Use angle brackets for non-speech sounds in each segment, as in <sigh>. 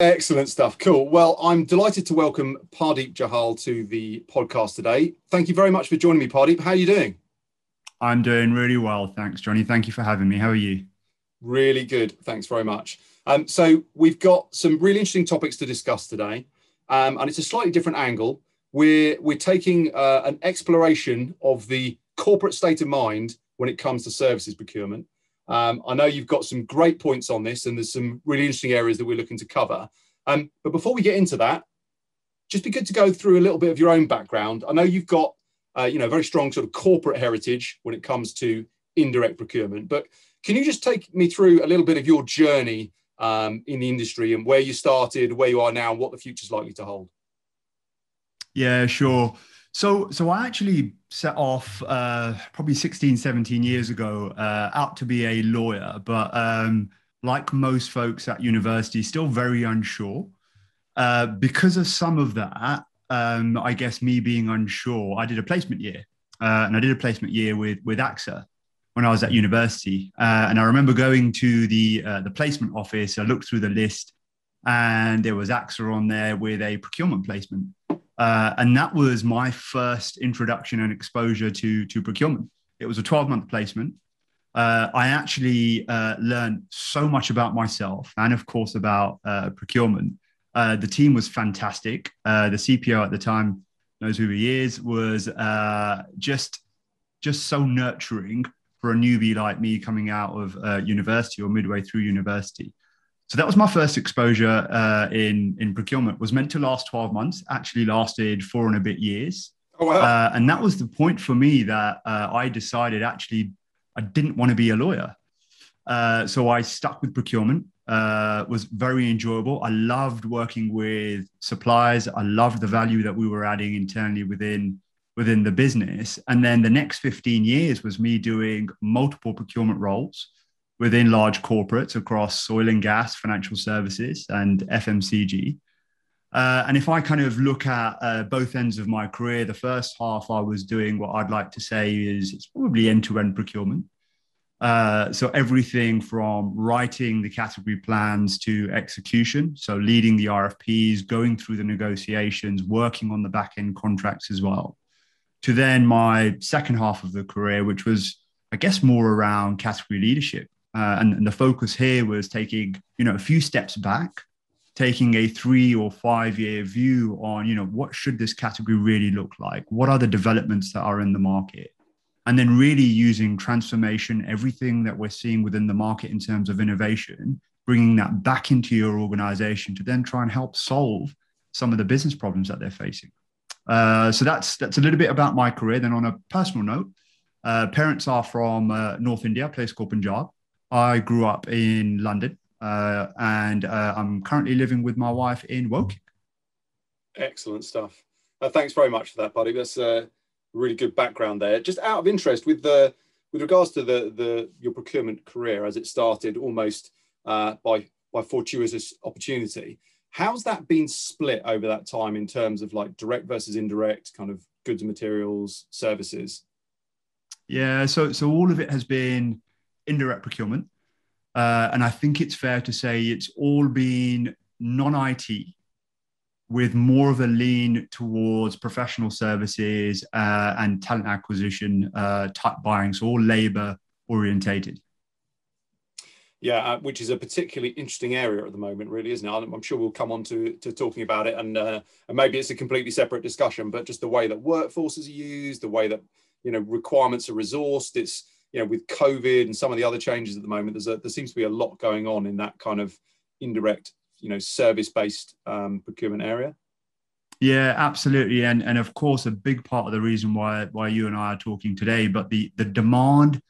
Excellent stuff. Cool. Well, I'm delighted to welcome Pardeep Jahal to the podcast today. Thank you very much for joining me, Pardeep. How are you doing? I'm doing really well. Thanks, Johnny. Thank you for having me. How are you? Really good. Thanks very much. Um, so, we've got some really interesting topics to discuss today, um, and it's a slightly different angle. We're, we're taking uh, an exploration of the corporate state of mind when it comes to services procurement. Um, I know you've got some great points on this, and there's some really interesting areas that we're looking to cover. Um, but before we get into that, just be good to go through a little bit of your own background. I know you've got, uh, you know, very strong sort of corporate heritage when it comes to indirect procurement. But can you just take me through a little bit of your journey um, in the industry and where you started, where you are now, and what the future is likely to hold? Yeah, sure. So, so I actually set off uh, probably 16, 17 years ago uh, out to be a lawyer, but um, like most folks at university, still very unsure. Uh, because of some of that, um, I guess me being unsure, I did a placement year, uh, and I did a placement year with with AXA when I was at university. Uh, and I remember going to the uh, the placement office. I looked through the list, and there was AXA on there with a procurement placement. Uh, and that was my first introduction and exposure to, to procurement. It was a 12 month placement. Uh, I actually uh, learned so much about myself and, of course, about uh, procurement. Uh, the team was fantastic. Uh, the CPO at the time knows who he is, was just, just so nurturing for a newbie like me coming out of university or midway through university. So that was my first exposure uh, in in procurement. Was meant to last twelve months. Actually lasted four and a bit years. Oh, wow. Uh, and that was the point for me that uh, I decided actually I didn't want to be a lawyer. Uh, so I stuck with procurement. Uh, was very enjoyable. I loved working with suppliers. I loved the value that we were adding internally within within the business. And then the next 15 years was me doing multiple procurement roles within large corporates across oil and gas, financial services, and FMCG. Uh, and if I kind of look at uh, both ends of my career, the first half I was doing what I'd like to say is it's probably end to end procurement. Uh, so everything from writing the category plans to execution, so leading the RFPs, going through the negotiations, working on the back end contracts as well, to then my second half of the career, which was, I guess, more around category leadership. Uh, and, and, the focus here was taking, you know, a few steps back, taking a three or five year view on, you know, what should this category really look like? What are the developments that are in the market? And then really using transformation, everything that we're seeing within the market in terms of innovation, bringing that back into your organization to then try and help solve some of the business problems that they're facing. Uh, so that's that's a little bit about my career. Then on a personal note, uh, parents are from uh, North India, a place called Punjab. I grew up in London uh, and uh, I'm currently living with my wife in Woking. Excellent stuff. Uh, thanks very much for that, buddy. That's a really good background there. Just out of interest, with the with regards to the the your procurement career as it started almost uh, by by fortuitous opportunity, how's that been split over that time in terms of like direct versus indirect kind of goods and materials services? Yeah, so so all of it has been indirect procurement. Uh, and I think it's fair to say it's all been non IT with more of a lean towards professional services uh, and talent acquisition uh, type buying, so all labor orientated. Yeah, uh, which is a particularly interesting area at the moment, really, isn't it? I'm, sure we'll come on to, to talking about it, and uh, and maybe it's a completely separate discussion. But just the way that workforces are used, the way that you know requirements are resourced, it's you know, with COVID and some of the other changes at the moment, there's a, there seems to be a lot going on in that kind of indirect, you know, service-based um, procurement area. Yeah, absolutely, and and of course, a big part of the reason why why you and I are talking today, but the the demand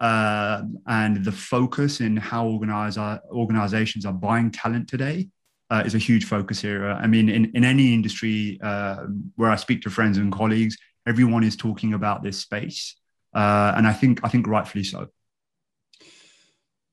uh, and the focus in how organize organizations are buying talent today uh, is a huge focus here. I mean, in in any industry uh, where I speak to friends and colleagues, everyone is talking about this space uh, and I think I think rightfully so.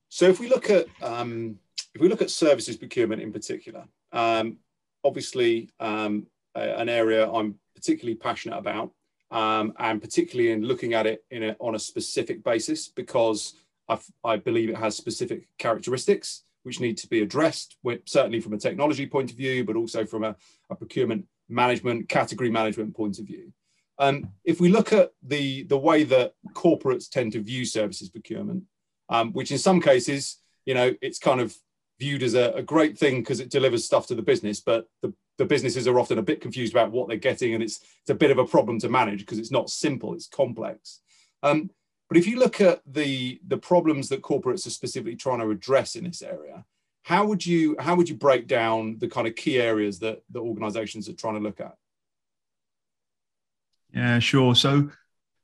So if we look at um, if we look at services procurement in particular, um, obviously um, an area I'm particularly passionate about, um, and particularly in looking at it in a, on a specific basis because i I believe it has specific characteristics which need to be addressed, certainly from a technology point of view, but also from a, a procurement management, category management point of view. Um, if we look at the, the way that corporates tend to view services procurement, um, which in some cases, you know, it's kind of viewed as a, a great thing because it delivers stuff to the business, but the, the businesses are often a bit confused about what they're getting, and it's it's a bit of a problem to manage because it's not simple, it's complex. Um, but if you look at the the problems that corporates are specifically trying to address in this area, how would you how would you break down the kind of key areas that the organisations are trying to look at? Yeah, sure. So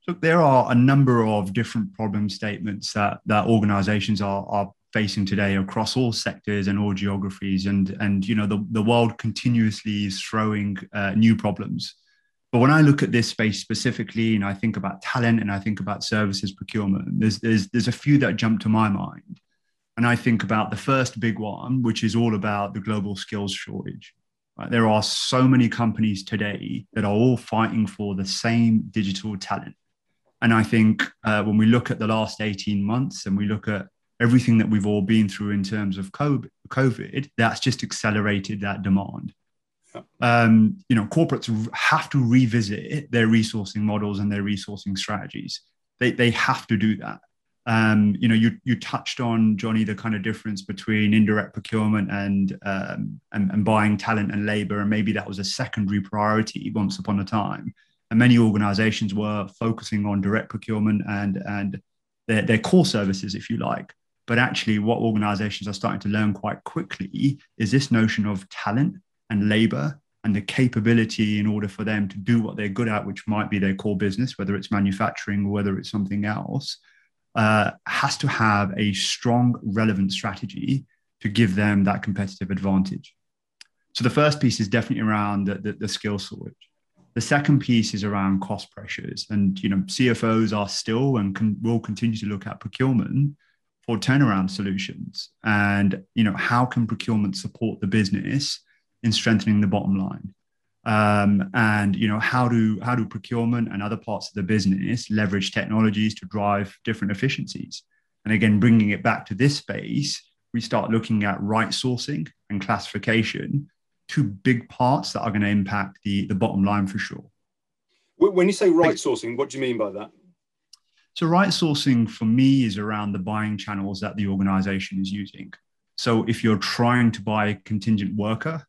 look, there are a number of different problem statements that that organisations are are facing today across all sectors and all geographies and and you know the, the world continuously is throwing uh, new problems. But when i look at this space specifically and i think about talent and i think about services procurement there's there's there's a few that jump to my mind. And i think about the first big one which is all about the global skills shortage right? there are so many companies today that are all fighting for the same digital talent and i think uh, when we look at the last 18 months and we look at everything that we've all been through in terms of COVID, that's just accelerated that demand. Um, you know, corporates have to revisit their resourcing models and their resourcing strategies. They, they have to do that. Um, you know, you, you touched on Johnny the kind of difference between indirect procurement and, um, and and buying talent and labor, and maybe that was a secondary priority once upon a time. And many organizations were focusing on direct procurement and and their, their core services, if you like. But actually, what organizations are starting to learn quite quickly is this notion of talent and labor and the capability in order for them to do what they're good at, which might be their core business, whether it's manufacturing or whether it's something else, uh, has to have a strong, relevant strategy to give them that competitive advantage. So the first piece is definitely around the, the, the skill shortage. The second piece is around cost pressures, and you know CFOs are still and can, will continue to look at procurement for turnaround solutions and you know how can procurement support the business in strengthening the bottom line um, and you know how do how do procurement and other parts of the business leverage technologies to drive different efficiencies? And again bringing it back to this space we start looking at right sourcing and classification two big parts that are going to impact the the bottom line for sure. When you say right sourcing what do you mean by that? So, right sourcing for me is around the buying channels that the organization is using. So, if you're trying to buy a contingent worker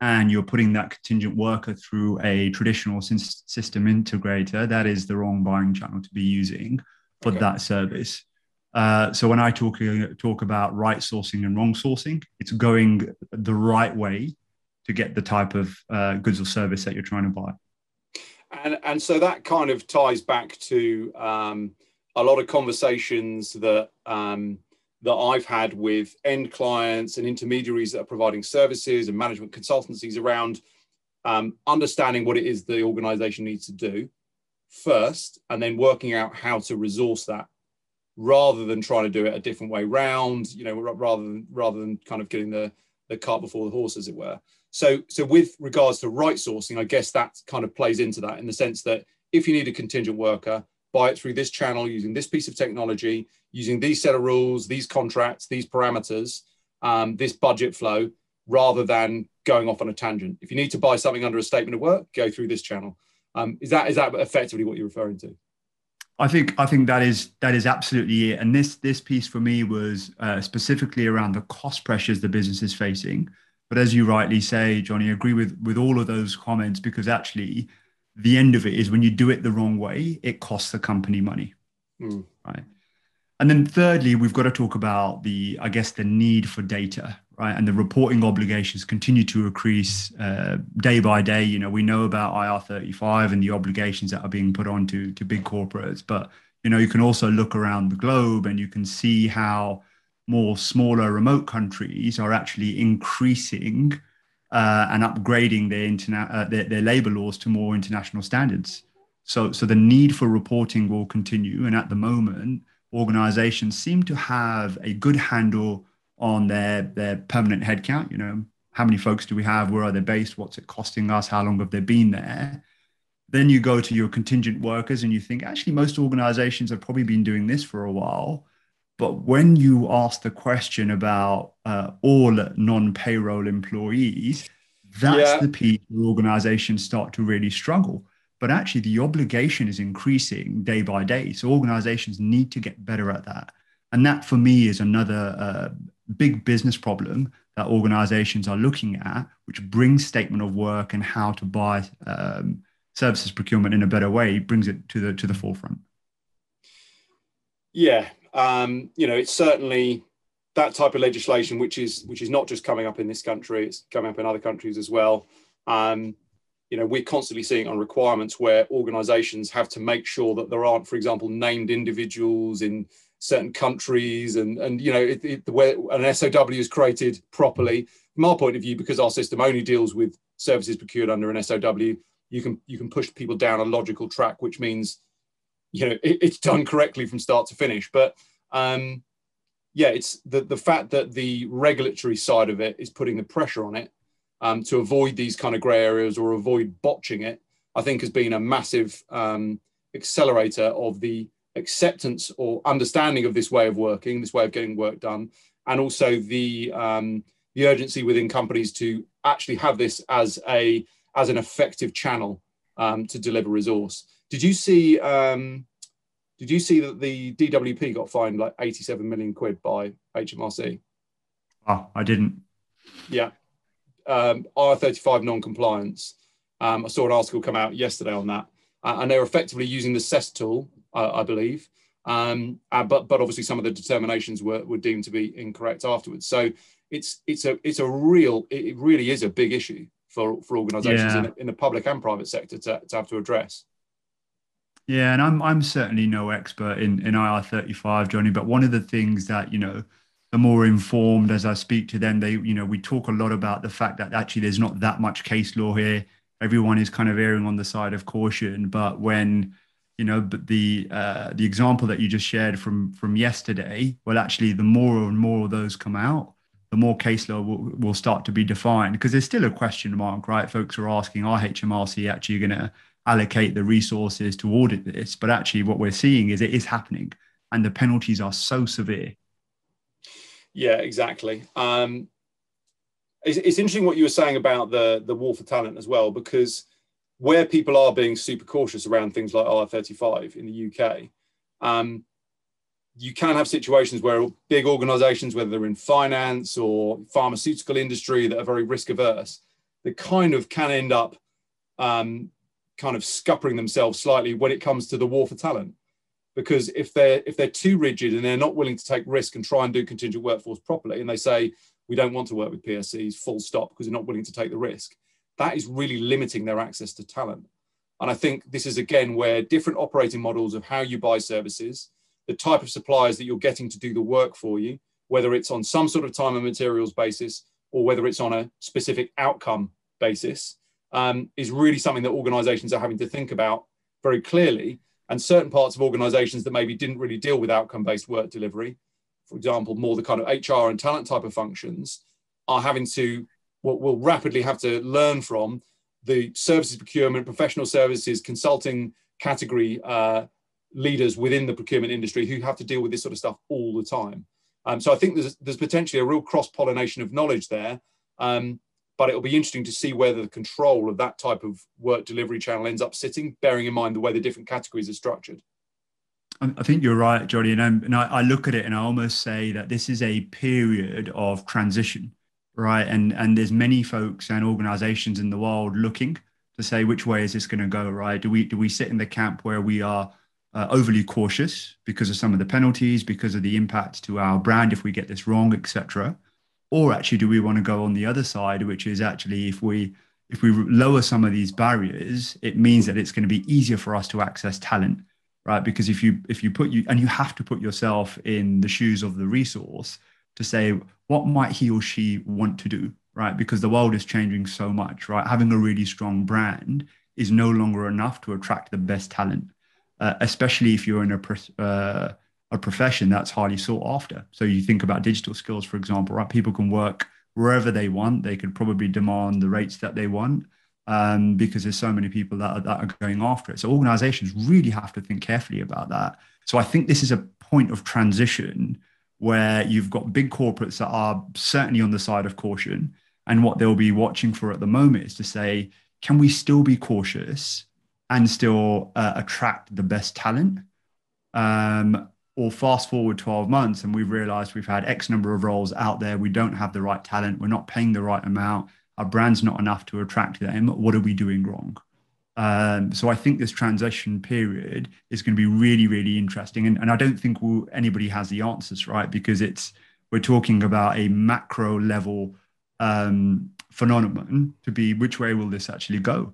and you're putting that contingent worker through a traditional system integrator, that is the wrong buying channel to be using for okay. that service. Uh, so when I talk talk about right sourcing and wrong sourcing, it's going the right way to get the type of uh, goods or service that you're trying to buy and and so that kind of ties back to um, a lot of conversations that um, that I've had with end clients and intermediaries that are providing services and management consultancies around um, understanding what it is the organization needs to do first, and then working out how to resource that rather than trying to do it a different way round. You know, rather than rather than kind of getting the the cart before the horse, as it were. So, so with regards to right sourcing, I guess that kind of plays into that in the sense that if you need a contingent worker, buy it through this channel using this piece of technology, using these set of rules, these contracts, these parameters, um, this budget flow, rather than going off on a tangent. If you need to buy something under a statement of work, go through this channel. Um, is that is that effectively what you're referring to? I think I think that is that is absolutely it. And this this piece for me was uh, specifically around the cost pressures the business is facing. But as you rightly say, Johnny, I agree with with all of those comments because actually, the end of it is when you do it the wrong way, it costs the company money, mm. right? And then thirdly, we've got to talk about the I guess the need for data, right? And the reporting obligations continue to increase uh, day by day. You know, we know about IR35 and the obligations that are being put on to, to big corporates, but you know, you can also look around the globe and you can see how more smaller remote countries are actually increasing uh, and upgrading their, interna- uh, their, their labor laws to more international standards. So, so the need for reporting will continue. And at the moment, organizations seem to have a good handle on their their permanent headcount. You know, how many folks do we have? Where are they based? What's it costing us? How long have they been there? Then you go to your contingent workers and you think actually most organizations have probably been doing this for a while. But when you ask the question about uh, all non payroll employees, that's yeah. the piece where organizations start to really struggle. But actually, the obligation is increasing day by day. So organizations need to get better at that. And that, for me, is another uh, big business problem that organizations are looking at, which brings statement of work and how to buy um, services procurement in a better way, brings it to the to the forefront. Yeah, um, you know, it's certainly that type of legislation, which is which is not just coming up in this country; it's coming up in other countries as well. Um, you know, we're constantly seeing on requirements where organisations have to make sure that there aren't, for example, named individuals in certain countries, and and you know, it, it, the way an SOW is created properly. From our point of view, because our system only deals with services procured under an SOW, you can you can push people down a logical track, which means you know it, it's done correctly from start to finish. But um, yeah, it's the the fact that the regulatory side of it is putting the pressure on it um, to avoid these kind of grey areas or avoid botching it. I think has been a massive um, accelerator of the acceptance or understanding of this way of working, this way of getting work done, and also the um, the urgency within companies to actually have this as a as an effective channel um, to deliver resource. Did you see? Um, did you see that the DWP got fined like 87 million quid by HMRC? Oh, I didn't. Yeah. Um, R35 non-compliance. Um, I saw an article come out yesterday on that, uh, and they're effectively using the CEST tool, uh, I believe. Um, uh, but but obviously some of the determinations were, were deemed to be incorrect afterwards. So it's it's a it's a real it really is a big issue for for organisations yeah. in, in the public and private sector to, to have to address. Yeah, and I'm I'm certainly no expert in in IR35, Johnny. But one of the things that you know, the more informed as I speak to them, they you know we talk a lot about the fact that actually there's not that much case law here. Everyone is kind of erring on the side of caution. But when you know, but the uh, the example that you just shared from from yesterday, well, actually, the more and more of those come out, the more case law will, will start to be defined because there's still a question mark, right? Folks are asking, are HMRC actually going to allocate the resources to audit this. But actually, what we're seeing is it is happening, and the penalties are so severe. Yeah, exactly. Um, it's, it's interesting what you were saying about the the war for talent as well, because where people are being super cautious around things like IR35 in the UK, um, you can have situations where big organizations, whether they're in finance or pharmaceutical industry that are very risk averse, they kind of can end up um, kind of scuppering themselves slightly when it comes to the war for talent. Because if they're if they're too rigid and they're not willing to take risk and try and do contingent workforce properly, and they say we don't want to work with PSCs, full stop, because they're not willing to take the risk, that is really limiting their access to talent. And I think this is again where different operating models of how you buy services, the type of suppliers that you're getting to do the work for you, whether it's on some sort of time and materials basis or whether it's on a specific outcome basis, um, is really something that organizations are having to think about very clearly. And certain parts of organizations that maybe didn't really deal with outcome based work delivery, for example, more the kind of HR and talent type of functions, are having to, will, will rapidly have to learn from the services procurement, professional services, consulting category uh, leaders within the procurement industry who have to deal with this sort of stuff all the time. Um, so I think there's, there's potentially a real cross pollination of knowledge there. Um, but it'll be interesting to see whether the control of that type of work delivery channel ends up sitting, bearing in mind the way the different categories are structured. I think you're right, Johnny. And, and I, I, look at it and I almost say that this is a period of transition, right? And and there's many folks and organizations in the world looking to say which way is this going to go, right? Do we do we sit in the camp where we are uh, overly cautious because of some of the penalties, because of the impact to our brand if we get this wrong, etc or actually do we want to go on the other side which is actually if we if we lower some of these barriers it means that it's going to be easier for us to access talent right? Because if you if you put you and you have to put yourself in the shoes of the resource to say what might he or she want to do right? Because the world is changing so much right? Having a really strong brand is no longer enough to attract the best talent uh, especially if you're in a uh, a profession that's highly sought after. So you think about digital skills, for example, right? People can work wherever they want. They could probably demand the rates that they want um, because there's so many people that are, that are going after it. So organizations really have to think carefully about that. So I think this is a point of transition where you've got big corporates that are certainly on the side of caution. And what they'll be watching for at the moment is to say, can we still be cautious and still uh, attract the best talent? Um, or fast forward 12 months and we've realized we've had X number of roles out there. We don't have the right talent. We're not paying the right amount. Our brand's not enough to attract them. What are we doing wrong? Um, so I think this transition period is going to be really, really interesting. And, and I don't think we'll, anybody has the answers, right? Because it's we're talking about a macro level um, phenomenon to be which way will this actually go?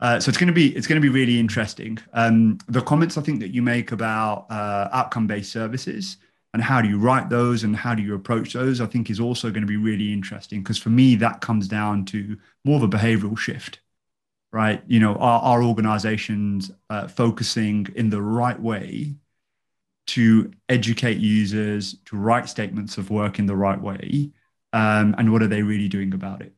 Uh, so it's going to be it's going to be really interesting. Um, the comments I think that you make about uh, outcome-based services and how do you write those and how do you approach those, I think is also going to be really interesting because for me that comes down to more of a behavioral shift, right? You know, are our organizations uh, focusing in the right way to educate users to write statements of work in the right way, um, and what are they really doing about it?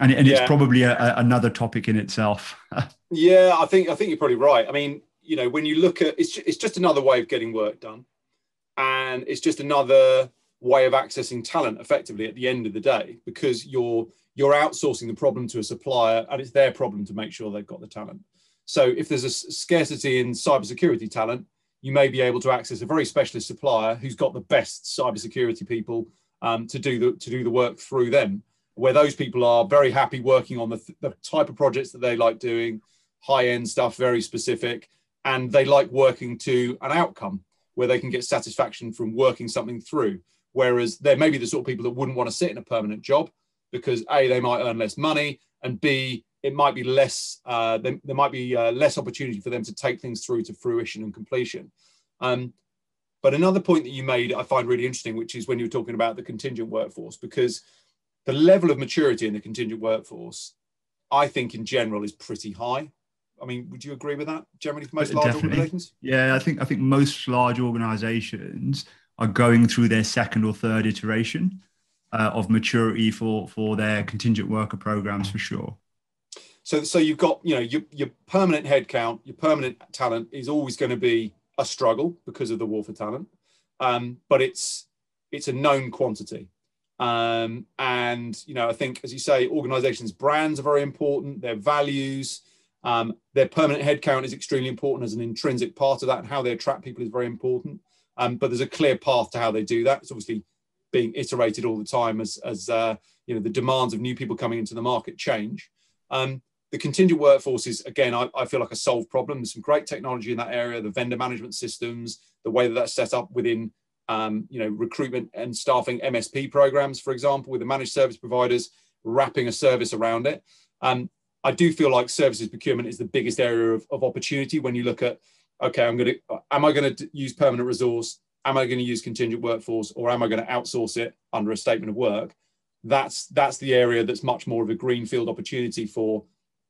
And, and yeah. it's probably a, a, another topic in itself. <laughs> yeah, I think I think you're probably right. I mean, you know, when you look at it's it's just another way of getting work done, and it's just another way of accessing talent effectively at the end of the day because you're you're outsourcing the problem to a supplier and it's their problem to make sure they've got the talent. So if there's a scarcity in cybersecurity talent, you may be able to access a very specialist supplier who's got the best cybersecurity people um, to do the to do the work through them where those people are very happy working on the, the type of projects that they like doing, high end stuff, very specific, and they like working to an outcome where they can get satisfaction from working something through. Whereas there may be the sort of people that wouldn't want to sit in a permanent job because A, they might earn less money, and B, it might be less, uh, there, there, might be uh, less opportunity for them to take things through to fruition and completion. Um, but another point that you made I find really interesting, which is when you were talking about the contingent workforce, because the level of maturity in the contingent workforce, I think in general is pretty high. I mean, would you agree with that generally for most large Definitely. organizations? Yeah, I think I think most large organizations are going through their second or third iteration uh, of maturity for for their contingent worker programs for sure. So, so you've got you know your, your permanent headcount, your permanent talent is always going to be a struggle because of the war for talent, um, but it's it's a known quantity. Um, and you know, I think, as you say, organisations' brands are very important. Their values, um, their permanent headcount is extremely important as an intrinsic part of that, and how they attract people is very important. Um, but there's a clear path to how they do that. It's obviously being iterated all the time as, as uh, you know the demands of new people coming into the market change. Um, the contingent workforce is again, I, I, feel like a solved problem. There's some great technology in that area. The vendor management systems, the way that that's set up within um, you know, recruitment and staffing MSP programs, for example, with the managed service providers wrapping a service around it. Um, I do feel like services procurement is the biggest area of, of opportunity when you look at, okay, I'm going to, am I going to use permanent resource? Am I going to use contingent workforce or am I going to outsource it under a statement of work? That's, that's the area that's much more of a greenfield opportunity for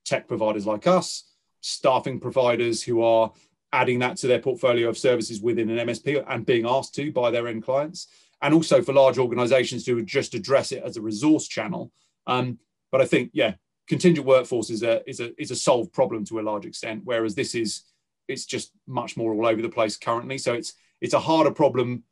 tech providers like us, staffing providers who are adding that to their portfolio of services within an MSP and being asked to by their end clients, and also for large organizations to just address it as a resource channel. Um, but I think, yeah, contingent workforce is a is a is a solved problem to a large extent, whereas this is it's just much more all over the place currently. So it's it's a harder problem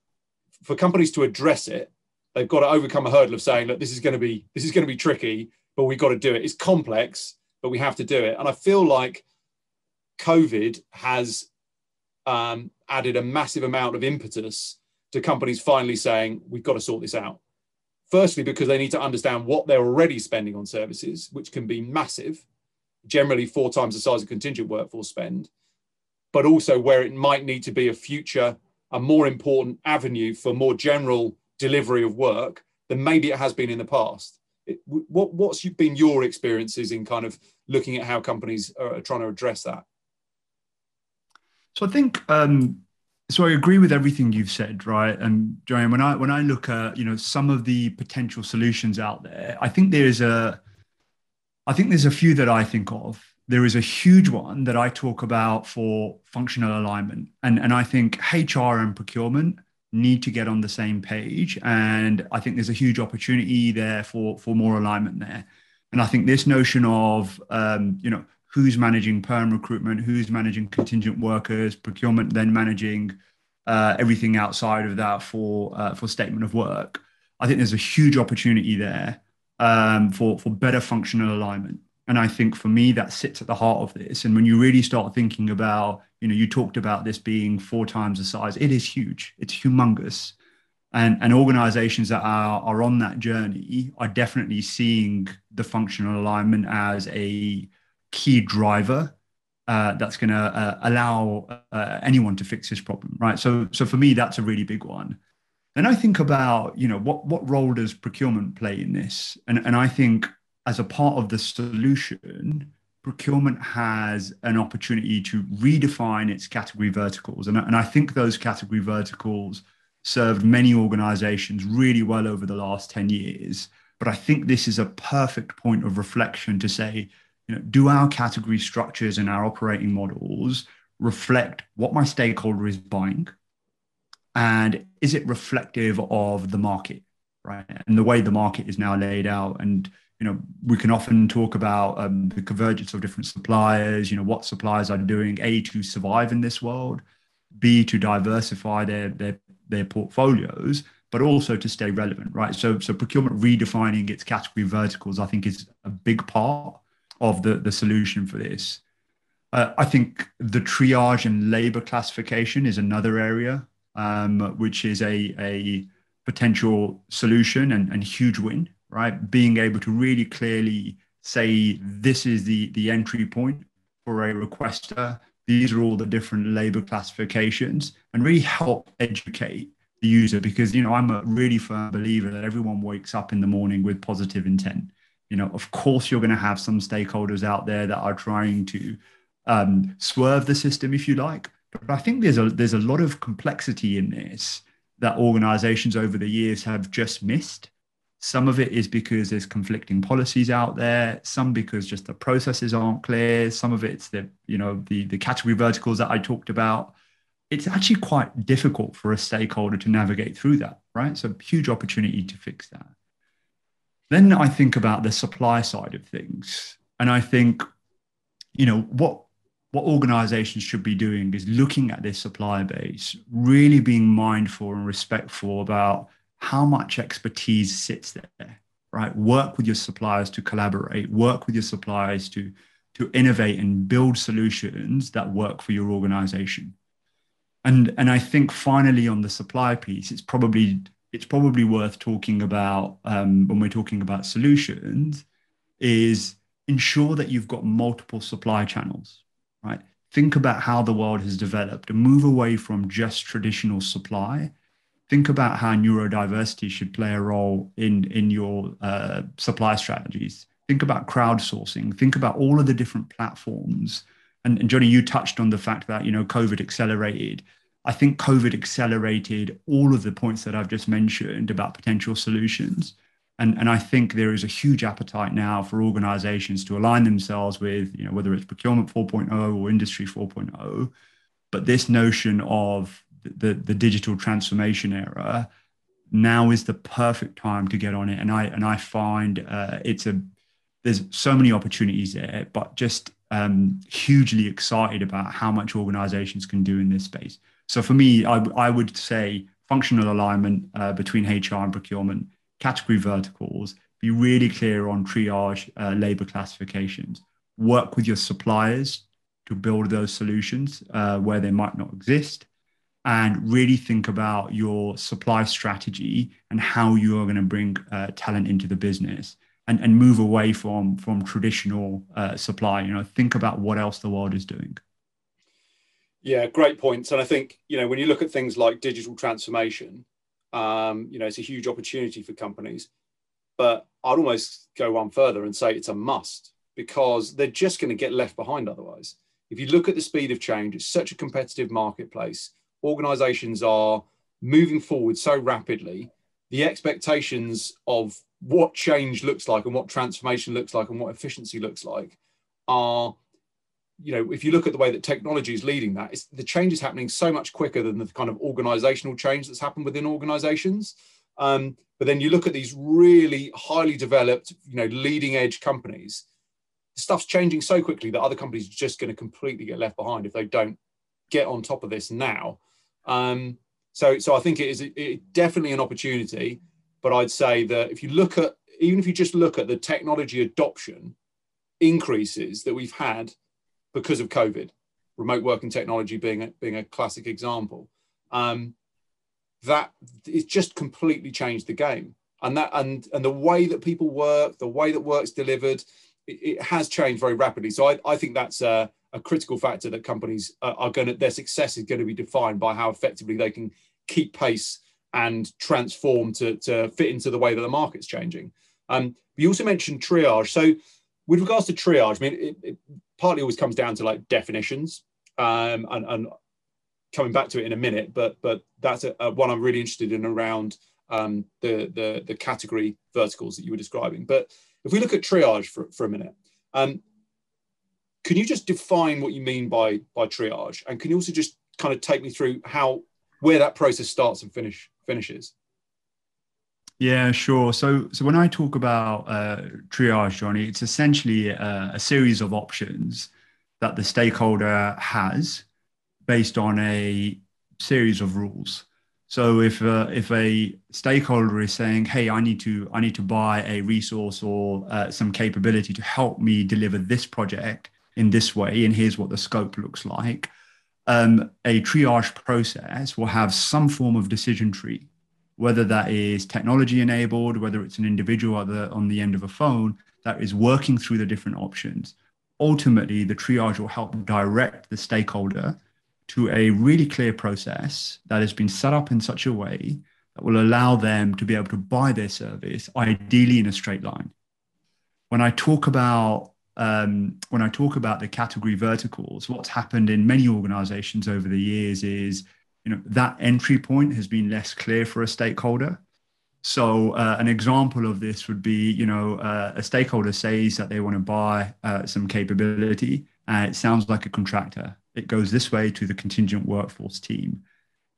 for companies to address it. They've got to overcome a hurdle of saying, look, this is going to be this is going to be tricky, but we've got to do it. It's complex, but we have to do it. And I feel like COVID has um, added a massive amount of impetus to companies finally saying, we've got to sort this out. Firstly, because they need to understand what they're already spending on services, which can be massive, generally four times the size of contingent workforce spend, but also where it might need to be a future, a more important avenue for more general delivery of work than maybe it has been in the past. It, what, what's been your experiences in kind of looking at how companies are trying to address that? So I think um, so. I agree with everything you've said, right? And Johnny, when I when I look at you know some of the potential solutions out there, I think there's a, I think there's a few that I think of. There is a huge one that I talk about for functional alignment, and and I think HR and procurement need to get on the same page, and I think there's a huge opportunity there for for more alignment there. And I think this notion of um, you know who's managing perm recruitment, who's managing contingent workers, procurement, then managing uh, everything outside of that for uh, for statement of work. I think there's a huge opportunity there um, for for better functional alignment. And I think for me, that sits at the heart of this. And when you really start thinking about, you know, you talked about this being four times the size, it is huge. It's humongous. And, and organizations that are, are on that journey are definitely seeing the functional alignment as a key driver uh, that's going to uh, allow uh, anyone to fix this problem, right? So, so for me, that's a really big one. Then I think about, you know, what what role does procurement play in this? And and I think as a part of the solution, procurement has an opportunity to redefine its category verticals, and and I think those category verticals served many organizations really well over the last 10 years. But I think this is a perfect point of reflection to say, you know, do our category structures and our operating models reflect what my stakeholder is buying? And is it reflective of the market, right? And the way the market is now laid out. And, you know, we can often talk about um, the convergence of different suppliers, you know, what suppliers are doing, A, to survive in this world, B, to diversify their, their, their portfolios, but also to stay relevant, right? So, so procurement redefining its category verticals, I think, is a big part of the, the solution for this. Uh, I think the triage and labor classification is another area, um, which is a, a potential solution and, and huge win, right? Being able to really clearly say this is the, the entry point for a requester. These are all the different labor classifications and really help educate the user because, you know, I'm a really firm believer that everyone wakes up in the morning with positive intent you know, of course, you're going to have some stakeholders out there that are trying to um, swerve the system, if you like. But I think there's a there's a lot of complexity in this that organizations over the years have just missed. Some of it is because there's conflicting policies out there. Some because just the processes aren't clear. Some of it's the you know the the category verticals that I talked about. It's actually quite difficult for a stakeholder to navigate through that, right? So huge opportunity to fix that. Then I think about the supply side of things. And I think, you know, what what organizations should be doing is looking at their supply base, really being mindful and respectful about how much expertise sits there, right? Work with your suppliers to collaborate, work with your suppliers to, to innovate and build solutions that work for your organization. And, and I think finally on the supply piece, it's probably it's probably worth talking about um, when we're talking about solutions is ensure that you've got multiple supply channels, right? Think about how the world has developed and move away from just traditional supply. Think about how neurodiversity should play a role in, in your uh, supply strategies. Think about crowdsourcing. Think about all of the different platforms. And, and Johnny, you touched on the fact that you know COVID accelerated I think COVID accelerated all of the points that I've just mentioned about potential solutions. And, and I think there is a huge appetite now for organizations to align themselves with, you know, whether it's procurement 4.0 or industry 4.0. But this notion of the, the digital transformation era now is the perfect time to get on it. And I and I find uh, it's a there's so many opportunities there, but just um, hugely excited about how much organizations can do in this space. So for me, I, I would say functional alignment uh, between HR and procurement, category verticals, be really clear on triage uh, labor classifications, work with your suppliers to build those solutions uh, where they might not exist, and really think about your supply strategy and how you are going to bring uh, talent into the business. And, and move away from from traditional uh, supply. You know, think about what else the world is doing. Yeah, great points. And I think, you know, when you look at things like digital transformation, um, you know, it's a huge opportunity for companies. But I'd almost go one further and say it's a must because they're just going to get left behind otherwise. If you look at the speed of change, it's such a competitive marketplace. Organizations are moving forward so rapidly. The expectations of what change looks like and what transformation looks like and what efficiency looks like are you know, if you look at the way that technology is leading that, the change is happening so much quicker than the kind of organizational change that's happened within organizations. Um, but then you look at these really highly developed, you know, leading edge companies, stuff's changing so quickly that other companies are just going to completely get left behind if they don't get on top of this now. Um, so, so I think it is it, definitely an opportunity. But I'd say that if you look at even if you just look at the technology adoption increases that we've had because of COVID, remote working technology being a, being a classic example, um, that it's just completely changed the game. And that and and the way that people work, the way that work's delivered, it, it has changed very rapidly. So I, I think that's a, a critical factor that companies are, are going to their success is going to be defined by how effectively they can keep pace and transform to, to fit into the way that the market's changing. Um, you also mentioned triage. So with regards to triage, I mean, it, it partly always comes down to like definitions um, and, and, coming back to it in a minute, but but that's a, a one I'm really interested in around um, the, the, the category verticals that you were describing. But if we look at triage for, for a minute, um, can you just define what you mean by by triage, and can you also just kind of take me through how where that process starts and finish finishes? Yeah, sure. So, so when I talk about uh, triage, Johnny, it's essentially a, a series of options that the stakeholder has based on a series of rules. So, if uh, if a stakeholder is saying, "Hey, I need to I need to buy a resource or uh, some capability to help me deliver this project in this way, and here's what the scope looks like," um, a triage process will have some form of decision tree whether that is technology enabled, whether it's an individual on the end of a phone that is working through the different options. Ultimately, the triage will help direct the stakeholder to a really clear process that has been set up in such a way that will allow them to be able to buy their service, ideally in a straight line. When I talk about um, when I talk about the category verticals, what's happened in many organizations over the years is you know that entry point has been less clear for a stakeholder. So uh, an example of this would be you know uh, a stakeholder says that they want to buy uh, some capability and it sounds like a contractor. It goes this way to the contingent workforce team.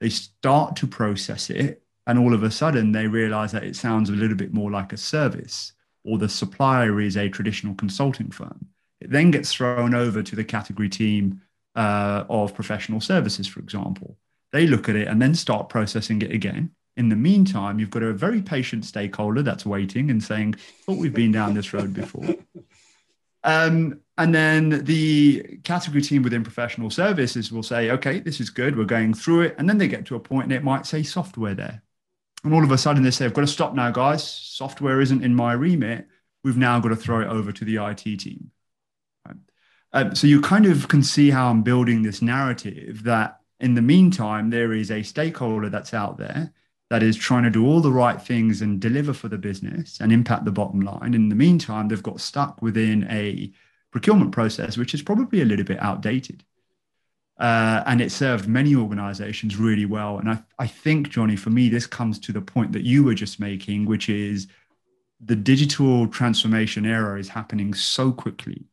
They start to process it and all of a sudden they realize that it sounds a little bit more like a service or the supplier is a traditional consulting firm. It then gets thrown over to the category team uh, of professional services for example they look at it and then start processing it again. In the meantime, you've got a very patient stakeholder that's waiting and saying, "Thought we've been down this road before." <laughs> Um, and then the category team within professional services will say, "Okay, this is good. We're going through it." And then they get to a point and it might say software there, and all of a sudden they say, "I've got to stop now, guys. Software isn't in my remit. We've now got to throw it over to the IT team." Um, so you kind of can see how I'm building this narrative that in the meantime, there is a stakeholder that's out there that is trying to do all the right things and deliver for the business and impact the bottom line. In the meantime, they've got stuck within a procurement process, which is probably a little bit outdated. Uh, and it served many organizations really well. And I, I think, Johnny, for me, this comes to the point that you were just making, which is the digital transformation era is happening so quickly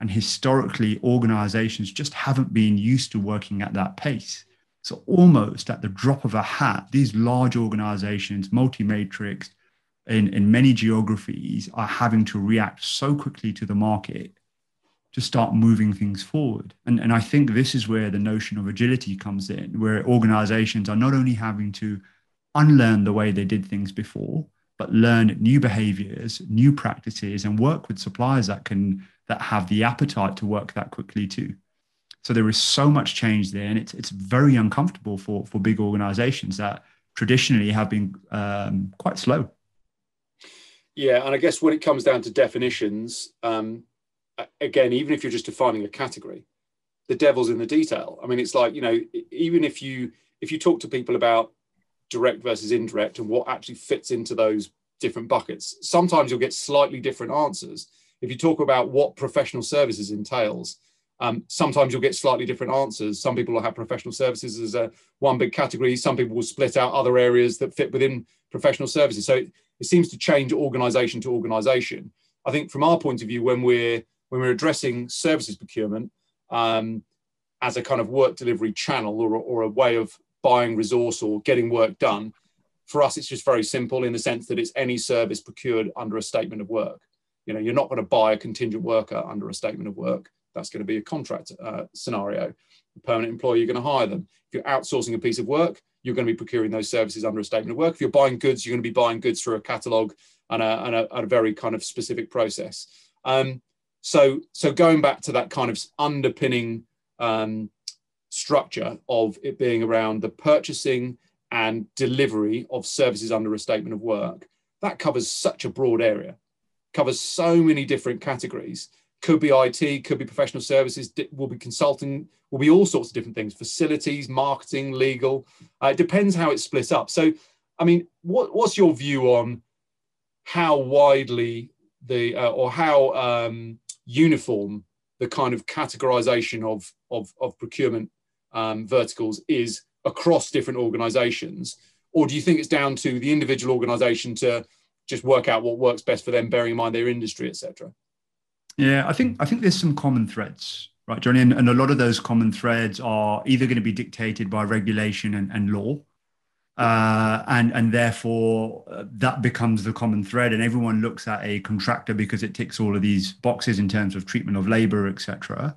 and historically, organizations just haven't been used to working at that pace. So, almost at the drop of a hat, these large organizations, multi matrix, in, in many geographies, are having to react so quickly to the market to start moving things forward. And, and I think this is where the notion of agility comes in, where organizations are not only having to unlearn the way they did things before, but learn new behaviors, new practices, and work with suppliers that can that have the appetite to work that quickly too. So there is so much change there, and it's it's very uncomfortable for for big organisations that traditionally have been um, quite slow. Yeah, and I guess when it comes down to definitions, um, again, even if you're just defining a category, the devil's in the detail. I mean, it's like you know, even if you if you talk to people about direct versus indirect and what actually fits into those different buckets, sometimes you'll get slightly different answers if you talk about what professional services entails, um, sometimes you'll get slightly different answers. Some people will have professional services as a one big category. Some people will split out other areas that fit within professional services. So it, it seems to change organization to organization. I think from our point of view, when we're when we're addressing services procurement um, as a kind of work delivery channel or, or a way of buying resource or getting work done, for us it's just very simple in the sense that it's any service procured under a statement of work. You know, you're not going to buy a contingent worker under a statement of work. That's going to be a contract uh, scenario. a permanent employee, you're going to hire them. If you're outsourcing a piece of work, you're going to be procuring those services under a statement of work. If you're buying goods, you're going to be buying goods through a catalogue and a, and a, and a very kind of specific process. Um, so, so going back to that kind of underpinning um, structure of it being around the purchasing and delivery of services under a statement of work, that covers such a broad area, covers so many different categories. Could be IT, could be professional services, will be consulting, will be all sorts of different things, facilities, marketing, legal. Uh, it depends how it's split up. So, I mean, what, what's your view on how widely the uh, or how um, uniform the kind of categorization of of, of procurement um, verticals is across different organizations or do you think it's down to the individual organization to just work out what works best for them bearing in mind their industry etc yeah i think i think there's some common threads right johnny? And, and a lot of those common threads are either going to be dictated by regulation and, and law uh, and and therefore uh, that becomes the common thread and everyone looks at a contractor because it ticks all of these boxes in terms of treatment of labor etc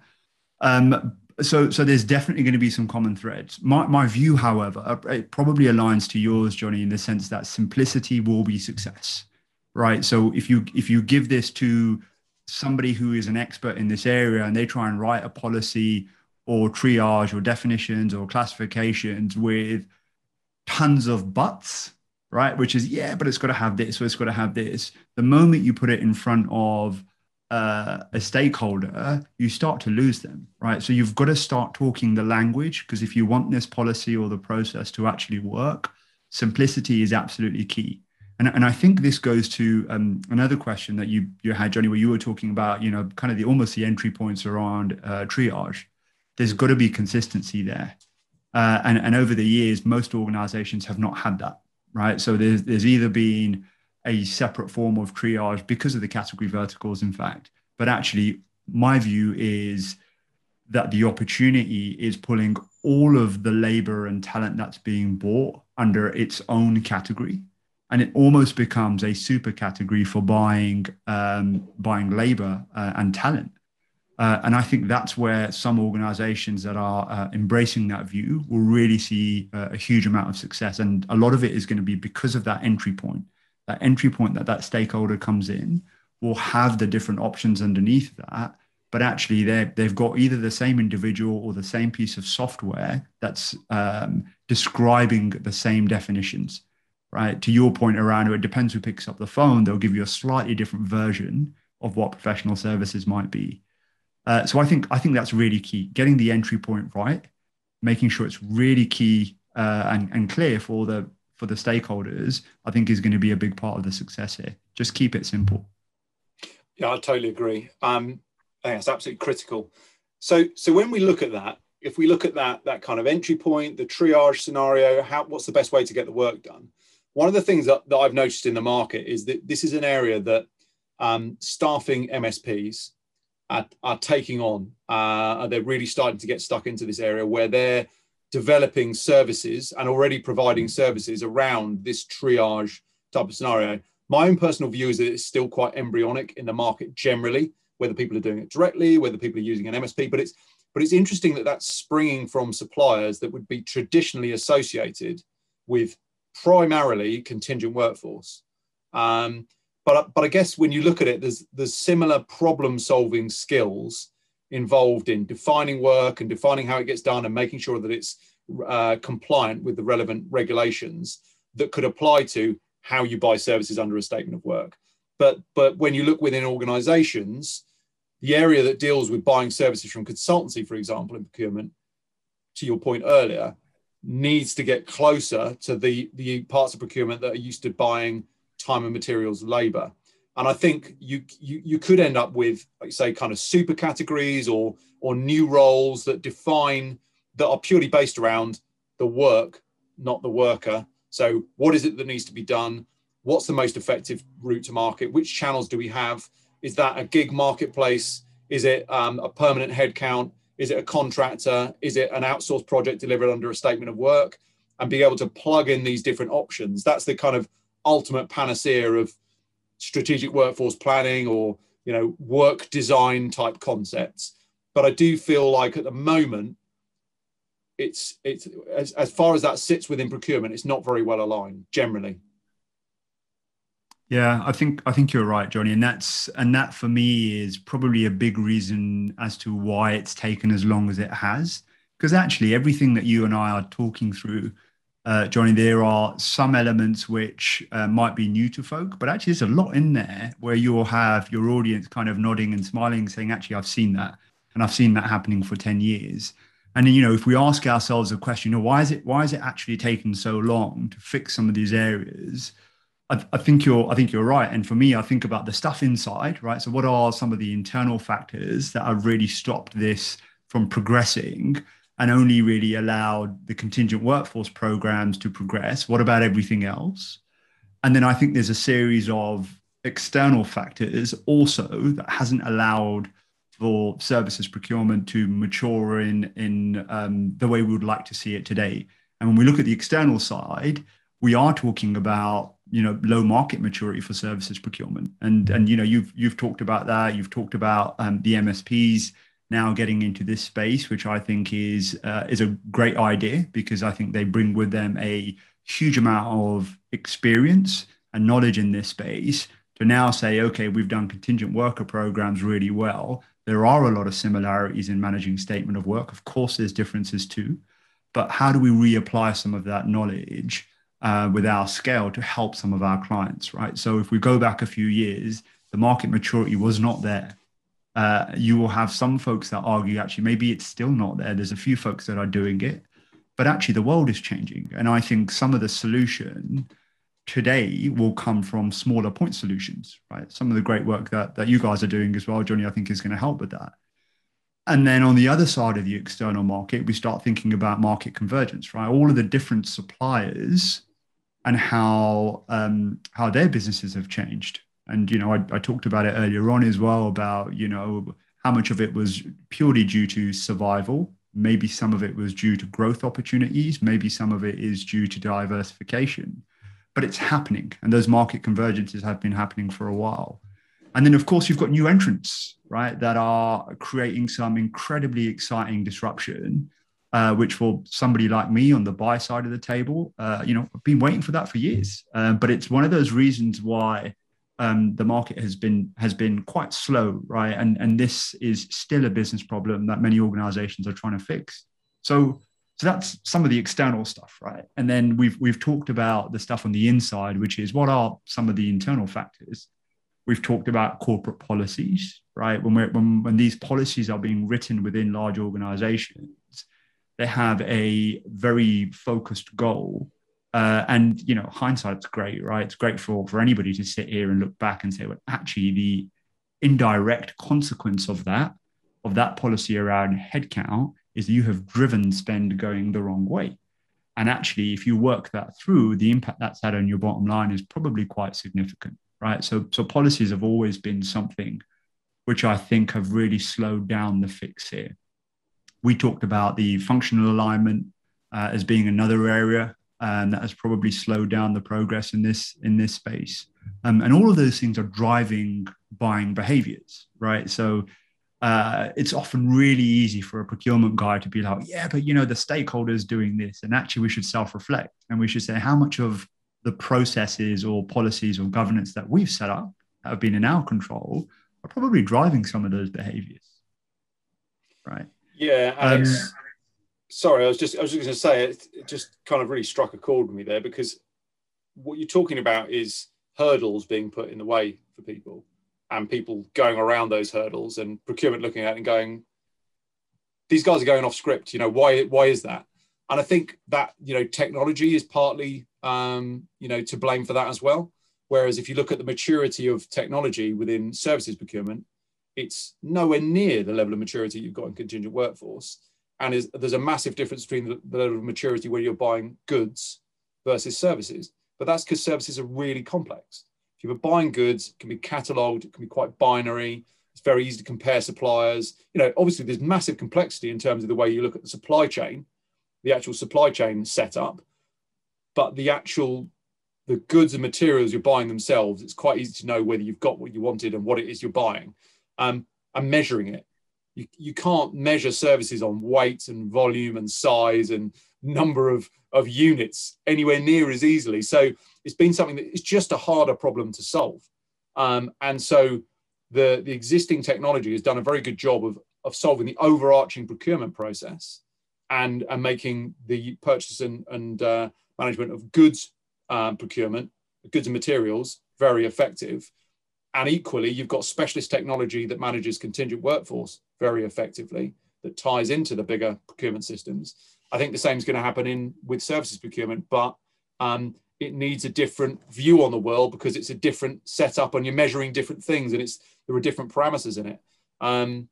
um, so so there's definitely going to be some common threads. My, my view however uh, it probably aligns to yours johnny in the sense that simplicity will be success right? So if you if you give this to somebody who is an expert in this area and they try and write a policy or triage or definitions or classifications with tons of buts right? Which is yeah but it's got to have this or it's got to have this. The moment you put it in front of uh, a stakeholder, you start to lose them, right? So you've got to start talking the language because if you want this policy or the process to actually work, simplicity is absolutely key. And, and I think this goes to um, another question that you you had, Johnny, where you were talking about, you know, kind of the almost the entry points around uh, triage. There's got to be consistency there, uh, and and over the years, most organisations have not had that, right? So there's there's either been a separate form of triage because of the category verticals, in fact. But actually, my view is that the opportunity is pulling all of the labor and talent that's being bought under its own category. And it almost becomes a super category for buying um, buying labor uh, and talent. Uh, and I think that's where some organizations that are uh, embracing that view will really see uh, a huge amount of success. And a lot of it is going to be because of that entry point that entry point that that stakeholder comes in will have the different options underneath that but actually they they've got either the same individual or the same piece of software that's um, describing the same definitions right? To your point around it depends who picks up the phone. They'll give you a slightly different version of what professional services might be. Uh, so i think i think that's really key. Getting the entry point right making sure it's really key uh, and, and clear for the for the stakeholders, I think is going to be a big part of the success here. Just keep it simple. Yeah, I totally agree. Um, I think it's absolutely critical. So, so when we look at that, if we look at that that kind of entry point, the triage scenario, how what's the best way to get the work done? One of the things that, that I've noticed in the market is that this is an area that um, staffing MSPs are, are taking on. Uh, they're really starting to get stuck into this area where they're developing services and already providing services around this triage type of scenario. My own personal view is that it's still quite embryonic in the market generally, whether people are doing it directly, whether people are using an MSP, but it's but it's interesting that that's springing from suppliers that would be traditionally associated with primarily contingent workforce. Um, but but I guess when you look at it, there's there's similar problem solving skills involved in defining work and defining how it gets done and making sure that it's uh, compliant with the relevant regulations that could apply to how you buy services under a statement of work. But, but when you look within organizations, the area that deals with buying services from consultancy, for example, in procurement, to your point earlier, needs to get closer to the, the parts of procurement that are used to buying time and materials labor and I think you, you you could end up with, like say, kind of super categories or or new roles that define that are purely based around the work, not the worker. So, what is it that needs to be done? What's the most effective route to market? Which channels do we have? Is that a gig marketplace? Is it um, a permanent headcount? Is it a contractor? Is it an outsourced project delivered under a statement of work? And be able to plug in these different options. That's the kind of ultimate panacea of strategic workforce planning or you know work design type concepts but i do feel like at the moment it's it's as, as far as that sits within procurement, it's not very well aligned generally. Yeah, I think I think you're right, Johnny, and that's and that for me is probably a big reason as to why it's taken as long as it has. Because actually, everything that you and I are talking through, uh, Johnny, there are some elements which uh, might be new to folk, but actually, there's a lot in there where you'll have your audience kind of nodding and smiling, saying, "Actually, I've seen that, and I've seen that happening for ten years." And then, you know, if we ask ourselves a question, you know, why is it why is it actually taken so long to fix some of these areas? I, I, think you're I think you're right. And for me, I think about the stuff inside, right? So what are some of the internal factors that have really stopped this from progressing and only really allowed the contingent workforce programs to progress? What about everything else? And then I think there's a series of external factors also that hasn't allowed for services procurement to mature in in um, the way we would like to see it today. And when we look at the external side, we are talking about you know low market maturity for services procurement and and you know you've you've talked about that you've talked about um, the msps now getting into this space which i think is uh, is a great idea because i think they bring with them a huge amount of experience and knowledge in this space to now say okay we've done contingent worker programs really well there are a lot of similarities in managing statement of work of course there's differences too but how do we reapply some of that knowledge uh, with our scale to help some of our clients, right? So if we go back a few years, the market maturity was not there. Uh, you will have some folks that argue actually maybe it's still not there. There's a few folks that are doing it, but actually the world is changing, and I think some of the solution today will come from smaller point solutions, right? Some of the great work that that you guys are doing as well, Johnny, I think is going to help with that. And then on the other side of the external market, we start thinking about market convergence, right? All of the different suppliers and how um, how their businesses have changed. And you know, I, I talked about it earlier on as well about you know how much of it was purely due to survival. Maybe some of it was due to growth opportunities. Maybe some of it is due to diversification. But it's happening, and those market convergences have been happening for a while. And then, of course, you've got new entrants, right, that are creating some incredibly exciting disruption uh, which for somebody like me on the buy side of the table, uh, you know, I've been waiting for that for years. Um, but it's one of those reasons why um, the market has been has been quite slow, right? And and this is still a business problem that many organisations are trying to fix. So so that's some of the external stuff, right? And then we've we've talked about the stuff on the inside, which is what are some of the internal factors. We've talked about corporate policies, right? When when, when these policies are being written within large organizations, they have a very focused goal. Uh, and you know, hindsight's great, right? It's great for for anybody to sit here and look back and say, well, actually, the indirect consequence of that of that policy around headcount is you have driven spend going the wrong way. And actually, if you work that through, the impact that's had on your bottom line is probably quite significant, right? So, so policies have always been something which I think have really slowed down the fix here we talked about the functional alignment uh, as being another area and that has probably slowed down the progress in this in this space. Um, and all of those things are driving buying behaviors, right? So uh, it's often really easy for a procurement guy to be like, yeah, but you know the stakeholders doing this, and actually we should self-reflect and we should say how much of the processes or policies or governance that we've set up that have been in our control are probably driving some of those behaviors, right? Yeah, Alex. Um, sorry, I was just I was just going to say it, it just kind of really struck a chord with me there because what you're talking about is hurdles being put in the way for people and people going around those hurdles and procurement looking at it and going these guys are going off script you know why why is that and i think that you know technology is partly um, you know to blame for that as well whereas if you look at the maturity of technology within services procurement it's nowhere near the level of maturity you've got in contingent workforce. And is, there's a massive difference between the, level of maturity where you're buying goods versus services. But that's because services are really complex. If you're buying goods, it can be catalogued, it can be quite binary. It's very easy to compare suppliers. You know, obviously there's massive complexity in terms of the way you look at the supply chain, the actual supply chain setup, but the actual the goods and materials you're buying themselves, it's quite easy to know whether you've got what you wanted and what it is you're buying um, and measuring it. You, you can't measure services on weight and volume and size and number of, of units anywhere near as easily. So it's been something that is just a harder problem to solve. Um, and so the, the existing technology has done a very good job of, of solving the overarching procurement process and, and making the purchase and, and uh, management of goods um, procurement, goods and materials, very effective. And equally, you've got specialist technology that manages contingent workforce very effectively, that ties into the bigger procurement systems. I think the same is going to happen in with services procurement, but um, it needs a different view on the world because it's a different setup and you're measuring different things and it's there are different parameters in it. Um,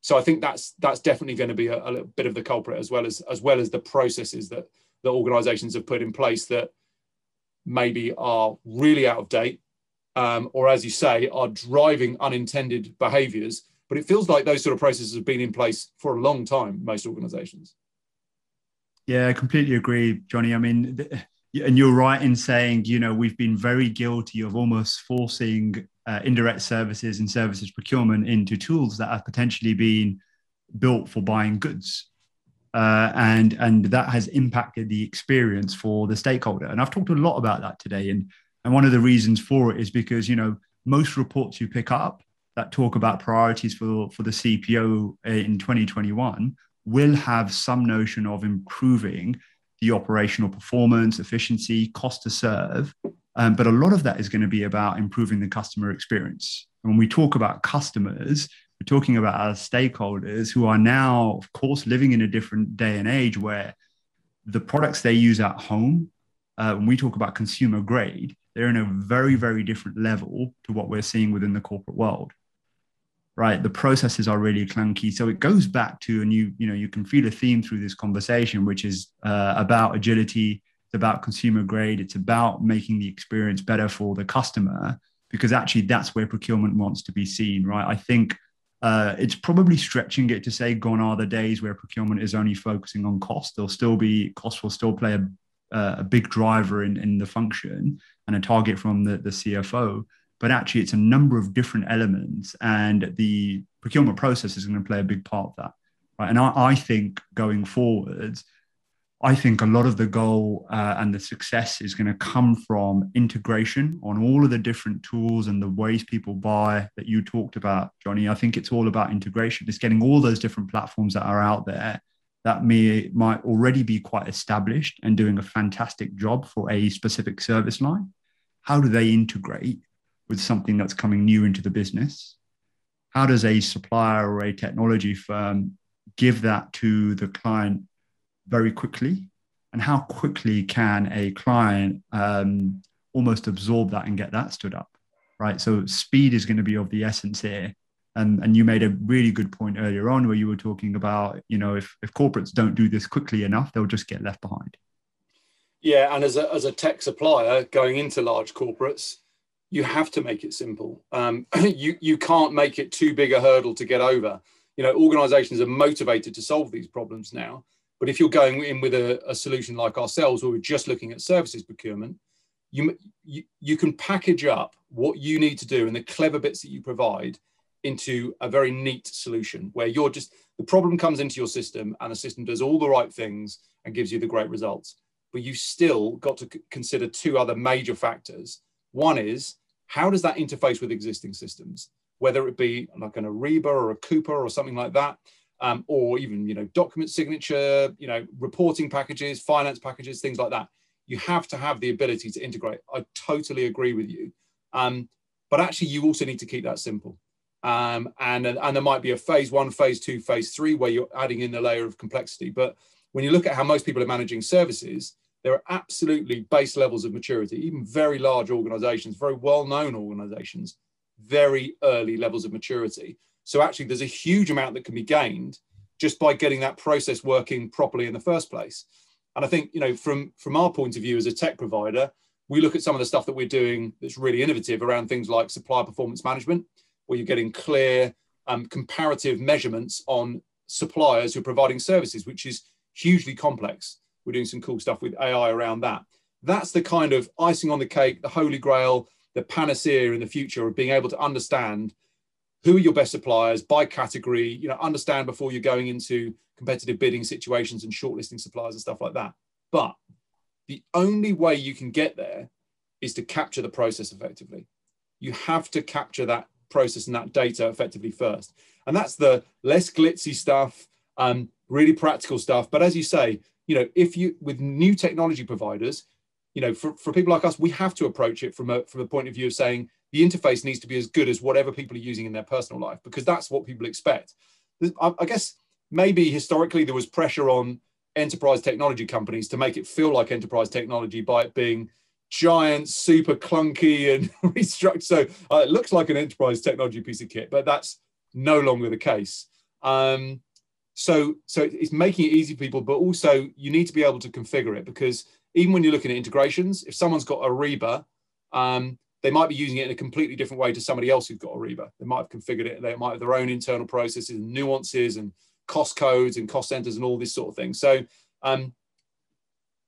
so I think that's that's definitely going to be a, a little bit of the culprit as well as as well as the processes that that organisations have put in place that maybe are really out of date, um, or as you say, are driving unintended behaviours. But it feels like those sort of processes have been in place for a long time. Most organisations. Yeah, I completely agree, Johnny. I mean, and you're right in saying, you know, we've been very guilty of almost forcing uh, indirect services and services procurement into tools that have potentially been built for buying goods. Uh, and and that has impacted the experience for the stakeholder. And I've talked a lot about that today. And and one of the reasons for it is because you know most reports you pick up that talk about priorities for for the CPO in 2021 will have some notion of improving the operational performance, efficiency, cost to serve. Um, but a lot of that is going to be about improving the customer experience. And when we talk about customers, we're talking about our stakeholders who are now, of course, living in a different day and age where the products they use at home, uh, when we talk about consumer grade, they're in a very, very different level to what we're seeing within the corporate world right? The processes are really clunky. So it goes back to and you you know you can feel a theme through this conversation which is uh, about agility it's about consumer grade it's about making the experience better for the customer because actually that's where procurement wants to be seen right? I think uh, it's probably stretching it to say gone are the days where procurement is only focusing on cost. There'll still be cost will still play a, a big driver in, in the function and a target from the, the cfo but actually it's a number of different elements and the procurement process is going to play a big part of that right? And i, I think going forwards i think a lot of the goal uh, and the success is going to come from integration on all of the different tools and the ways people buy that you talked about johnny. I think it's all about integration. It's getting all those different platforms that are out there that may might already be quite established and doing a fantastic job for a specific service line how do they integrate with something that's coming new into the business? How does a supplier or a technology firm give that to the client very quickly? And how quickly can a client um, almost absorb that and get that stood up? Right. So speed is going to be of the essence here. And, and you made a really good point earlier on where you were talking about, you know, if, if corporates don't do this quickly enough, they'll just get left behind. Yeah, and as a, as a tech supplier going into large corporates, you have to make it simple. Um, <clears throat> you you can't make it too big a hurdle to get over. You know, organisations are motivated to solve these problems now. But if you're going in with a, a solution like ourselves, where we're just looking at services procurement, you, you you can package up what you need to do and the clever bits that you provide into a very neat solution where you're just the problem comes into your system and the system does all the right things and gives you the great results. But you still got to consider two other major factors. One is how does that interface with existing systems, whether it be like an Ariba or a Coupa or something like that, um, or even you know document signature, you know reporting packages, finance packages, things like that. You have to have the ability to integrate. I totally agree with you, um, but actually you also need to keep that simple. Um, and and there might be a phase one, phase two, phase three where you're adding in a layer of complexity. But when you look at how most people are managing services, there are absolutely base levels of maturity, even very large organizations, very well known organizations, very early levels of maturity. So actually, there's a huge amount that can be gained just by getting that process working properly in the first place. And I think, you know, from, from our point of view as a tech provider, we look at some of the stuff that we're doing that's really innovative around things like supplier performance management, where you're getting clear um, comparative measurements on suppliers who are providing services, which is hugely complex. We're doing some cool stuff with AI around that. That's the kind of icing on the cake, the holy grail, the panacea in the future of being able to understand who are your best suppliers by category, you know, understand before you're going into competitive bidding situations and shortlisting suppliers and stuff like that. But the only way you can get there is to capture the process effectively. You have to capture that process and that data effectively first. And that's the less glitzy stuff, um, really practical stuff. But as you say, you know, if you with new technology providers, you know, for, for people like us, we have to approach it from a from a point of view of saying the interface needs to be as good as whatever people are using in their personal life because that's what people expect. I, I guess maybe historically there was pressure on enterprise technology companies to make it feel like enterprise technology by it being giant, super clunky and <laughs> restructured. So uh, it looks like an enterprise technology piece of kit, but that's no longer the case. Um, so, so it's making it easy for people, but also you need to be able to configure it because even when you're looking at integrations, if someone's got Ariba, um, they might be using it in a completely different way to somebody else who's got Ariba. They might have configured it. They might have their own internal processes and nuances and cost codes and cost centers and all this sort of thing. So, um,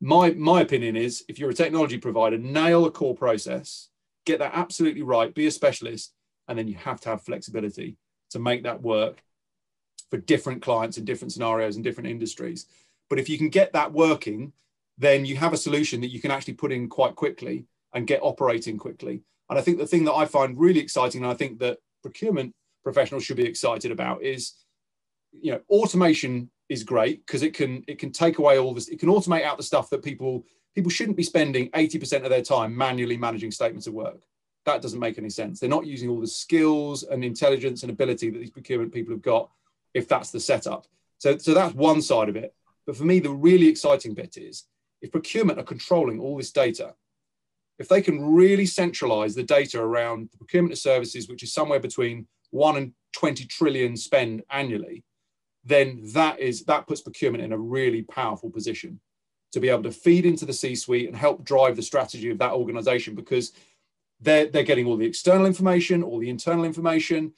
my my opinion is, if you're a technology provider, nail a core process, get that absolutely right, be a specialist, and then you have to have flexibility to make that work for different clients in different scenarios and different industries. But if you can get that working, then you have a solution that you can actually put in quite quickly and get operating quickly. And I think the thing that I find really exciting, and I think that procurement professionals should be excited about, is you know automation is great because it can it can take away all this. It can automate out the stuff that people people shouldn't be spending 80% of their time manually managing statements of work. That doesn't make any sense. They're not using all the skills and intelligence and ability that these procurement people have got if that's the setup. So, so that's one side of it. But for me, the really exciting bit is if procurement are controlling all this data, if they can really centralize the data around the procurement of services, which is somewhere between one and 20 trillion spend annually, then that is that puts procurement in a really powerful position to be able to feed into the C-suite and help drive the strategy of that organization because they're, they're getting all the external information, all the internal information.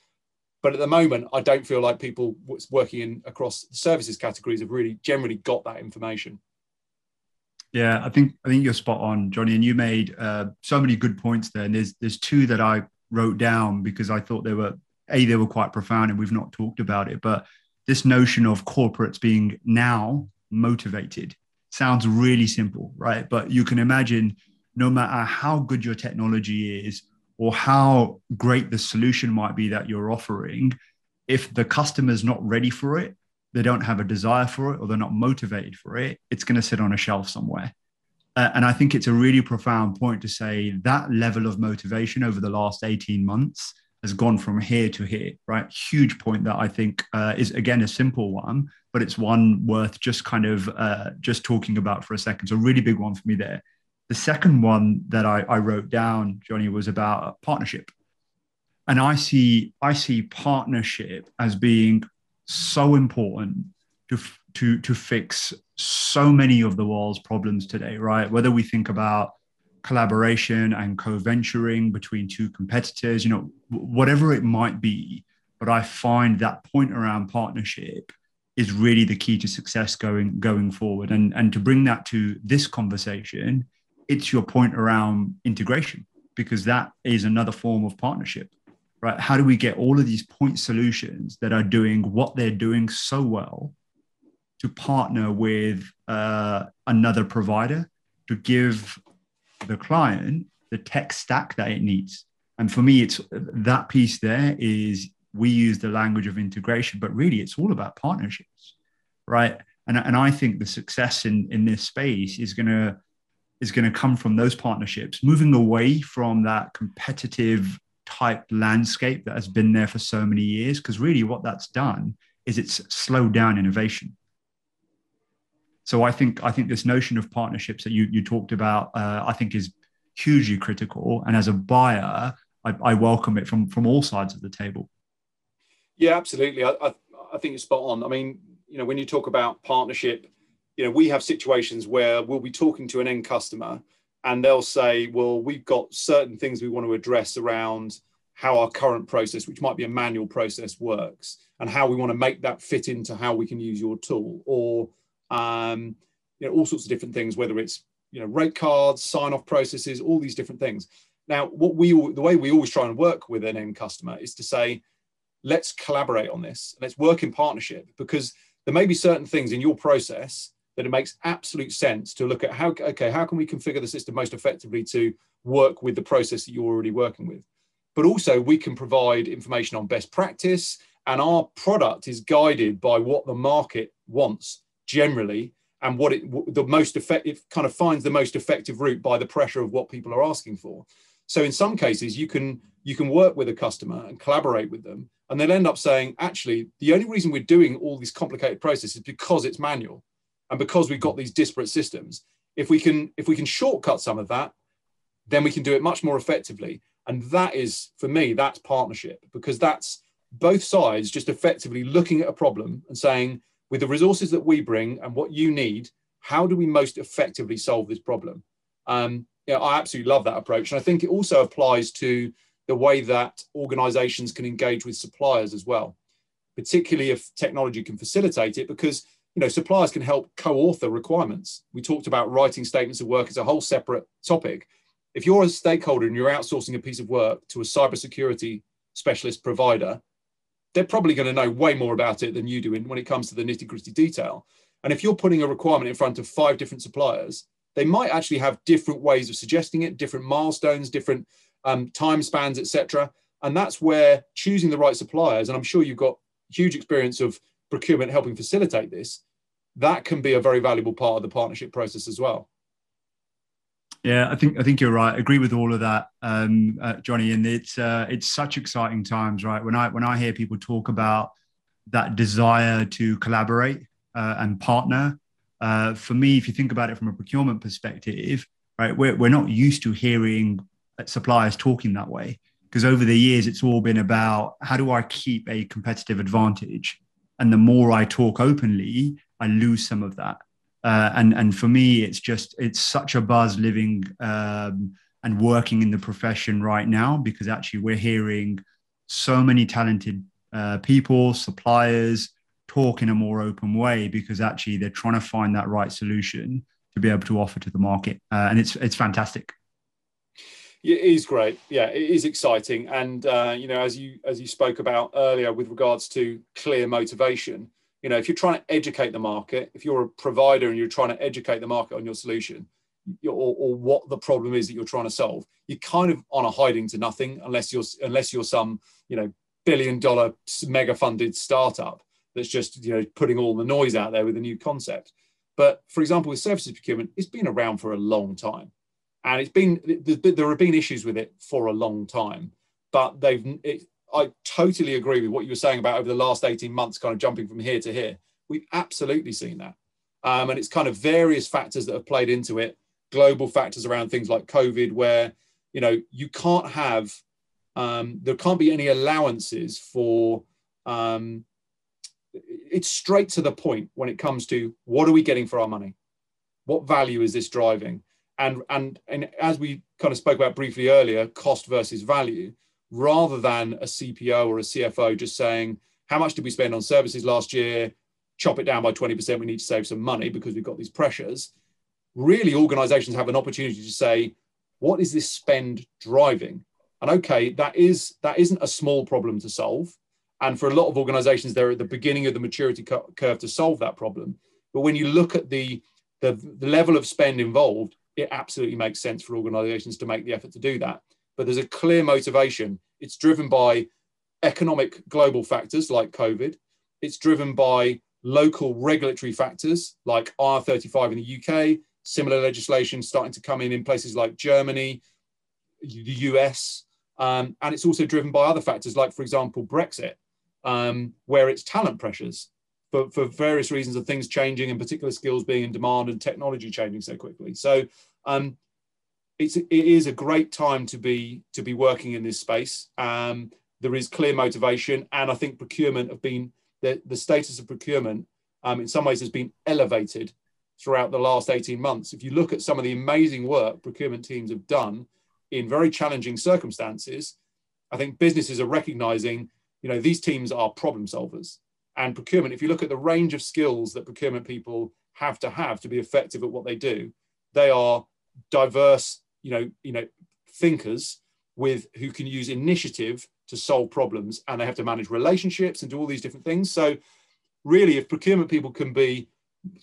But at the moment, I don't feel like people working in across services categories have really generally got that information. Yeah, I think I think you're spot on, Johnny, and you made uh, so many good points there. And there's there's two that I wrote down because I thought they were a they were quite profound, and we've not talked about it. But this notion of corporates being now motivated sounds really simple, right? But you can imagine no matter how good your technology is or how great the solution might be that you're offering, if the customer's not ready for it, they don't have a desire for it, or they're not motivated for it, it's going to sit on a shelf somewhere. Uh, and I think it's a really profound point to say that level of motivation over the last 18 months has gone from here to here, right? Huge point that I think uh, is, again, a simple one, but it's one worth just kind of uh, just talking about for a second. So, really big one for me there. The second one that I, I wrote down, Johnny, was about partnership. And I see, I see partnership as being so important to, to, to fix so many of the world's problems today, right? Whether we think about collaboration and co-venturing between two competitors, you know, whatever it might be. But I find that point around partnership is really the key to success going going forward. And and to bring that to this conversation, it's your point around integration because that is another form of partnership right how do we get all of these point solutions that are doing what they're doing so well to partner with uh, another provider to give the client the tech stack that it needs and for me it's that piece there is we use the language of integration but really it's all about partnerships right and, and i think the success in in this space is to is going to come from those partnerships, moving away from that competitive type landscape that has been there for so many years. Because really, what that's done is it's slowed down innovation. So I think I think this notion of partnerships that you you talked about, uh, I think is hugely critical. And as a buyer, I, I, welcome it from from all sides of the table. Yeah, absolutely. I, I, I think you're spot on. I mean, you know, when you talk about partnership you know, we have situations where we'll be talking to an end customer and they'll say, well, we've got certain things we want to address around how our current process, which might be a manual process, works and how we want to make that fit into how we can use your tool or, um, you know, all sorts of different things, whether it's, you know, rate cards, sign off processes, all these different things. Now, what we, the way we always try and work with an end customer is to say, let's collaborate on this. Let's work in partnership because there may be certain things in your process that it makes absolute sense to look at how okay how can we configure the system most effectively to work with the process that you're already working with but also we can provide information on best practice and our product is guided by what the market wants generally and what it the most effective kind of finds the most effective route by the pressure of what people are asking for. So in some cases you can you can work with a customer and collaborate with them and they'll end up saying actually the only reason we're doing all these complicated processes is because it's manual and because we've got these disparate systems. If we can if we can shortcut some of that then we can do it much more effectively. And that is for me that's partnership because that's both sides just effectively looking at a problem and saying with the resources that we bring and what you need how do we most effectively solve this problem um, yeah, I absolutely love that approach. And I think it also applies to the way that organizations can engage with suppliers as well, particularly if technology can facilitate it, because you know suppliers can help co-author requirements. We talked about writing statements of work as a whole separate topic. If you're a stakeholder and you're outsourcing a piece of work to a cybersecurity specialist provider, they're probably going to know way more about it than you do when it comes to the nitty-gritty detail. And if you're putting a requirement in front of five different suppliers, they might actually have different ways of suggesting it, different milestones, different um, time spans, etc. And that's where choosing the right suppliers, and I'm sure you've got huge experience of procurement helping facilitate this, that can be a very valuable part of the partnership process as well. Yeah, I think I think you're right. I agree with all of that, um, uh, Johnny. And it's uh, it's such exciting times, right? When I when I hear people talk about that desire to collaborate uh, and partner, uh, for me, if you think about it from a procurement perspective, right, we're, we're not used to hearing suppliers talking that way because over the years it's all been about how do I keep a competitive advantage, and the more I talk openly, I lose some of that. Uh, and and for me, it's just it's such a buzz living um, and working in the profession right now because actually we're hearing so many talented uh, people, suppliers, talk in a more open way because actually they're trying to find that right solution to be able to offer to the market, uh, and it's it's fantastic. It is great. Yeah, it is exciting, and uh, you know, as you as you spoke about earlier with regards to clear motivation, you know, if you're trying to educate the market, if you're a provider and you're trying to educate the market on your solution, or, or, what the problem is that you're trying to solve, you're kind of on a hiding to nothing unless you're unless you're some you know billion dollar mega funded startup that's just you know putting all the noise out there with a new concept. But for example, with services procurement, it's been around for a long time, and it's been there have been issues with it for a long time. But they've it, I totally agree with what you were saying about over the last 18 months, kind of jumping from here to here. We've absolutely seen that. Um, and it's kind of various factors that have played into it, global factors around things like COVID, where, you know, you can't have, um, there can't be any allowances for um, it's straight to the point when it comes to what are we getting for our money what value is this driving and and and as we kind of spoke about briefly earlier cost versus value rather than a cpo or a cfo just saying how much did we spend on services last year? Chop it down by 20% we need to save some money because we've got these pressures. Really organizations have an opportunity to say what is this spend driving? And okay that is that isn't a small problem to solve. And for a lot of organizations, they're at the beginning of the maturity curve to solve that problem. But when you look at the, the, the level of spend involved, it absolutely makes sense for organizations to make the effort to do that. But there's a clear motivation. It's driven by economic global factors like COVID. It's driven by local regulatory factors like IR35 in the UK, similar legislation starting to come in in places like Germany, the US, um, and it's also driven by other factors like, for example, Brexit um, where it's talent pressures for, for various reasons of things changing and particular skills being in demand and technology changing so quickly. So um, it's it is a great time to be to be working in this space. Um, there is clear motivation, and I think procurement have been the, the status of procurement um, in some ways has been elevated throughout the last 18 months. If you look at some of the amazing work procurement teams have done in very challenging circumstances, I think businesses are recognizing you know these teams are problem solvers and procurement if you look at the range of skills that procurement people have to have to be effective at what they do they are diverse you know you know thinkers with who can use initiative to solve problems and they have to manage relationships and do all these different things. So really, if procurement people can be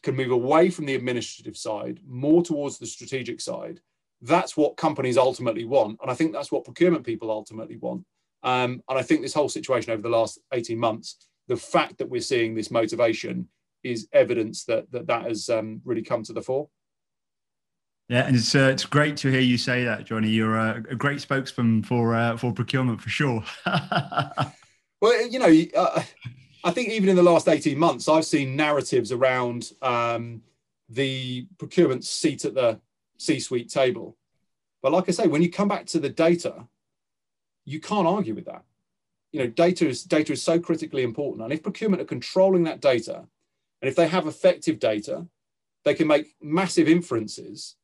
can move away from the administrative side more towards the strategic side, that's what companies ultimately want. And I think that's what procurement people ultimately want. Um, and I think this whole situation over the last 18 months, the fact that we're seeing this motivation is evidence that that, that has um, really come to the fore. Yeah, and it's uh, it's great to hear you say that, Johnny. You're a, a great spokesman for uh, for procurement for sure. <laughs> well, you know, uh, I think even in the last eighteen months, I've seen narratives around um, the procurement seat at the C-suite table. But like I say, when you come back to the data, you can't argue with that. You know, data is data is so critically important, and if procurement are controlling that data, and if they have effective data, they can make massive inferences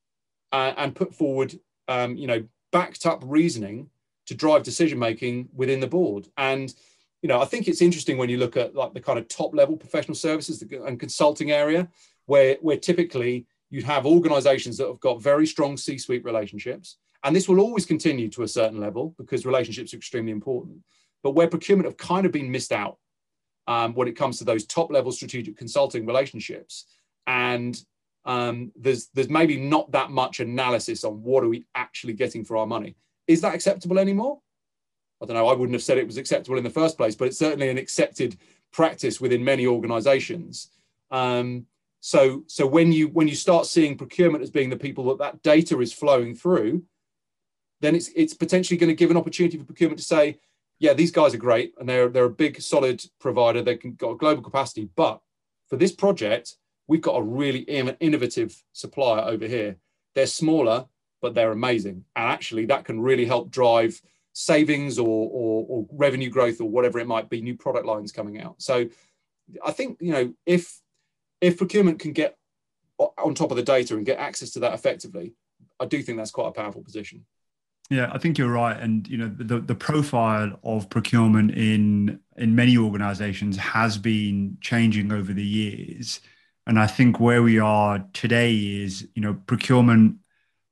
uh, and put forward, um, you know, backed up reasoning to drive decision making within the board. And you know, I think it's interesting when you look at like the kind of top level professional services and consulting area, where where typically you'd have organizations that have got very strong C-suite relationships, and this will always continue to a certain level because relationships are extremely important. But where procurement have kind of been missed out um, when it comes to those top level strategic consulting relationships, and um, there's there's maybe not that much analysis on what are we actually getting for our money. Is that acceptable anymore? I don't know. I wouldn't have said it was acceptable in the first place, but it's certainly an accepted practice within many organisations. Um, so so when you when you start seeing procurement as being the people that that data is flowing through, then it's it's potentially going to give an opportunity for procurement to say, yeah, these guys are great and they're they're a big solid provider. They can got global capacity, but for this project, we've got a really innovative supplier over here. They're smaller, but they're amazing. And actually, that can really help drive savings or, or, or, revenue growth or whatever it might be, new product lines coming out. So I think, you know, if if procurement can get on top of the data and get access to that effectively, I do think that's quite a powerful position. Yeah, I think you're right, and you know the the profile of procurement in in many organisations has been changing over the years. And I think where we are today is, you know, procurement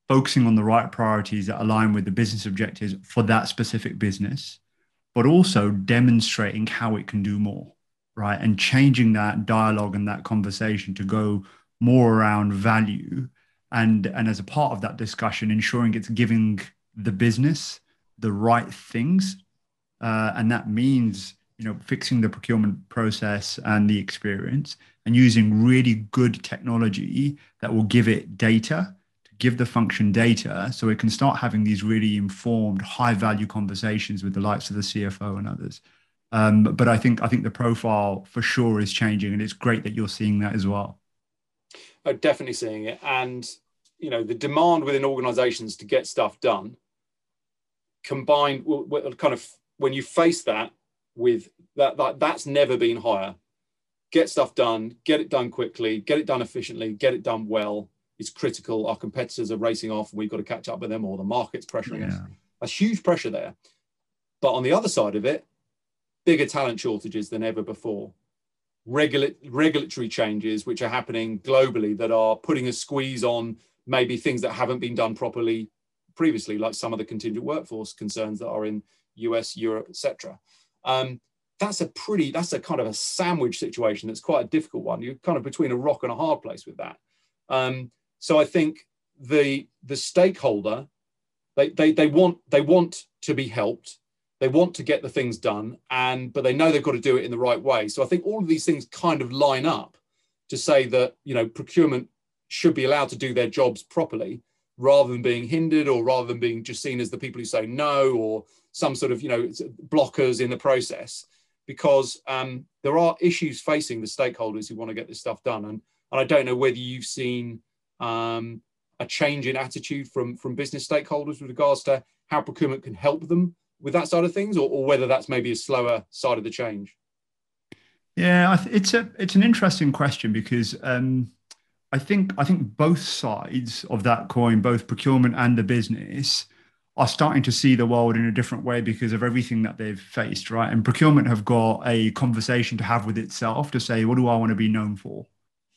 focusing on the right priorities that align with the business objectives for that specific business, but also demonstrating how it can do more, right? And changing that dialogue and that conversation to go more around value. And, and as a part of that discussion, ensuring it's giving the business the right things. Uh, and that means you know fixing the procurement process and the experience and using really good technology that will give it data to give the function data so it can start having these really informed high value conversations with the likes of the cfo and others. Um, but i think i think the profile for sure is changing and it's great that you're seeing that as well. I'm oh, definitely seeing it. And you know the demand within organizations to get stuff done combined kind of when you face that with that, that that's never been higher. Get stuff done, get it done quickly, get it done efficiently, get it done well. It's critical. Our competitors are racing off, and we've got to catch up with them, or the market's pressuring yeah. us. A huge pressure there. But on the other side of it, bigger talent shortages than ever before. Regula- regulatory changes which are happening globally that are putting a squeeze on maybe things that haven't been done properly previously, like some of the contingent workforce concerns that are in US, Europe, etc um, that's a pretty, that's a kind of a sandwich situation. That's quite a difficult one. You're kind of between a rock and a hard place with that. Um, so I think the the stakeholder, they, they they want they want to be helped. They want to get the things done, and but they know they've got to do it in the right way. So I think all of these things kind of line up to say that you know procurement should be allowed to do their jobs properly rather than being hindered or rather than being just seen as the people who say no or some sort of you know blockers in the process because um, there are issues facing the stakeholders who want to get this stuff done. And, and i don't know whether you've seen um, a change in attitude from from business stakeholders with regards to how procurement can help them with that side of things or, or whether that's maybe a slower side of the change. Yeah it's a it's an interesting question because um, I think I think both sides of that coin, both procurement and the business, are starting to see the world in a different way because of everything that they've faced, right? And procurement have got a conversation to have with itself to say, what do I want to be known for,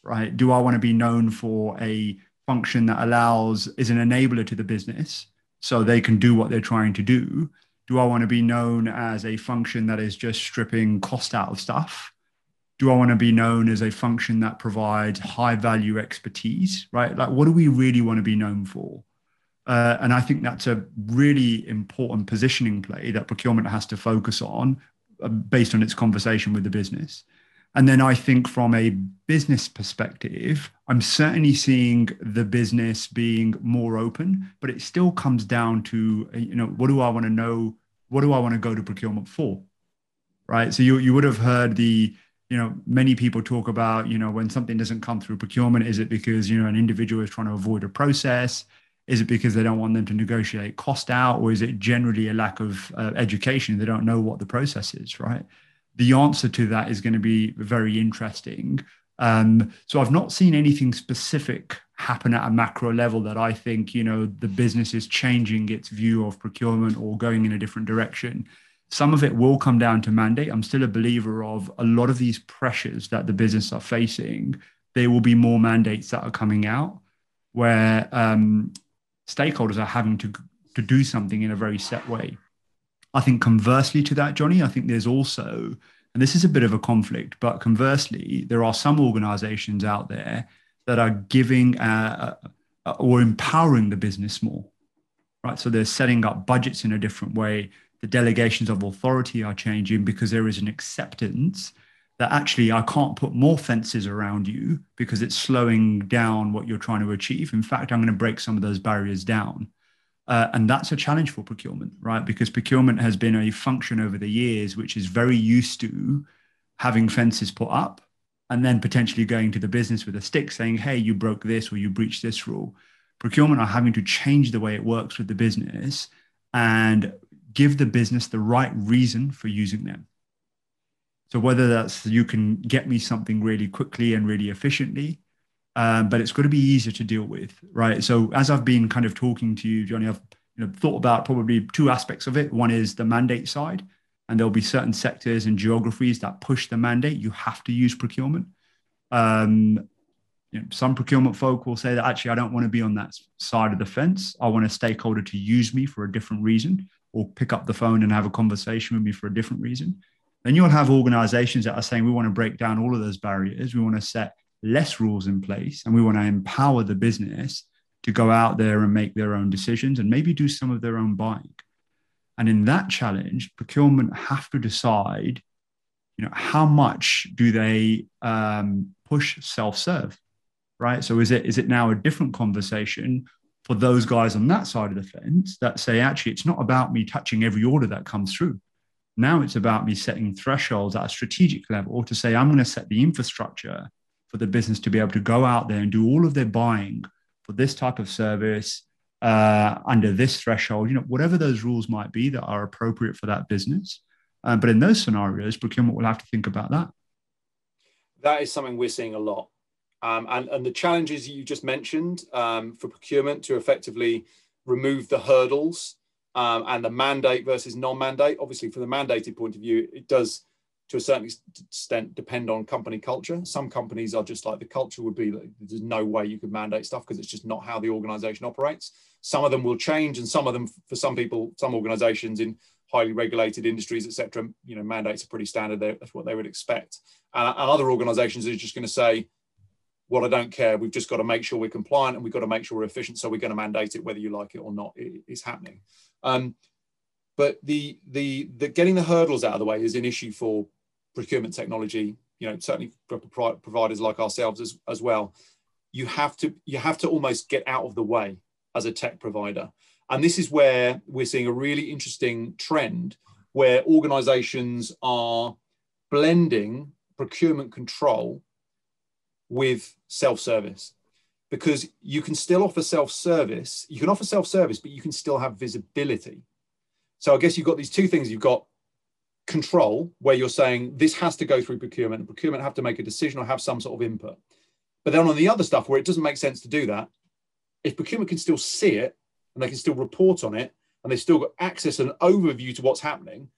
right? Do I want to be known for a function that allows is an enabler to the business so they can do what they're trying to do? Do I want to be known as a function that is just stripping cost out of stuff? Do I want to be known as a function that provides high value expertise, right? Like, what do we really want to be known for? Uh, and I think that's a really important positioning play that procurement has to focus on uh, based on its conversation with the business. And then I think from a business perspective, I'm certainly seeing the business being more open, but it still comes down to, you know, what do I want to know? What do I want to go to procurement for? Right. So you, you would have heard the, you know, many people talk about, you know, when something doesn't come through procurement, is it because, you know, an individual is trying to avoid a process? Is it because they don't want them to negotiate cost out? Or is it generally a lack of uh, education? They don't know what the process is, right? the answer to that is going to be very interesting. Um, so I've not seen anything specific happen at a macro level that I think you know the business is changing its view of procurement or going in a different direction. Some of it will come down to mandate. I'm still a believer of a lot of these pressures that the business are facing. There will be more mandates that are coming out where um, stakeholders are having to to do something in a very set way. I think conversely to that, Johnny, I think there's also, and this is a bit of a conflict, but conversely, there are some organizations out there that are giving uh, uh, or empowering the business more, right? So they're setting up budgets in a different way. The delegations of authority are changing because there is an acceptance that actually I can't put more fences around you because it's slowing down what you're trying to achieve. In fact, I'm going to break some of those barriers down. Uh, and that's a challenge for procurement, right? Because procurement has been a function over the years which is very used to having fences put up and then potentially going to the business with a stick saying, hey, you broke this or you breached this rule. Procurement are having to change the way it works with the business and give the business the right reason for using them. So whether that's you can get me something really quickly and really efficiently, um, but it's got to be easier to deal with, right? So as I've been kind of talking to you, Johnny, I've you know thought about probably two aspects of it. One is the mandate side, and there'll be certain sectors and geographies that push the mandate. You have to use procurement. Um, you know, some procurement folk will say that actually I don't want to be on that side of the fence. I want a stakeholder to use me for a different reason, or pick up the phone and have a conversation with me for a different reason. Then you'll have organizations that are saying we want to break down all of those barriers. We want to set less rules in place and we want to empower the business to go out there and make their own decisions and maybe do some of their own buying. And in that challenge, procurement have to decide, you know, how much do they um, push self-serve, right? So is it is it now a different conversation for those guys on that side of the fence that say, actually, it's not about me touching every order that comes through. Now it's about me setting thresholds at a strategic level to say, I'm going to set the infrastructure for the business to be able to go out there and do all of their buying for this type of service uh, under this threshold, you know, whatever those rules might be that are appropriate for that business. Um, but in those scenarios, procurement will have to think about that. That is something we're seeing a lot. Um, and, and the challenges you just mentioned um, for procurement to effectively remove the hurdles um, and the mandate versus non-mandate. Obviously, from the mandated point of view, it does to a certain extent depend on company culture. Some companies are just like the culture would be like, there's no way you could mandate stuff because it's just not how the organization operates. Some of them will change, and some of them, for some people, some organizations in highly regulated industries, etc., you know, mandates are pretty standard. That's what they would expect. And, and other organizations are just going to say, well, I don't care. We've just got to make sure we're compliant and we've got to make sure we're efficient. So we're going to mandate it, whether you like it or not. It is happening. Um, but the, the the getting the hurdles out of the way is an issue for procurement technology, you know, certainly for providers like ourselves as, as well, you have to you have to almost get out of the way as a tech provider. And this is where we're seeing a really interesting trend where organizations are blending procurement control with self-service because you can still offer self-service you can offer self-service but you can still have visibility so i guess you've got these two things you've got control where you're saying this has to go through procurement and procurement have to make a decision or have some sort of input. But then on the other stuff where it doesn't make sense to do that, if procurement can still see it and they can still report on it and they've still got access and overview to what's happening,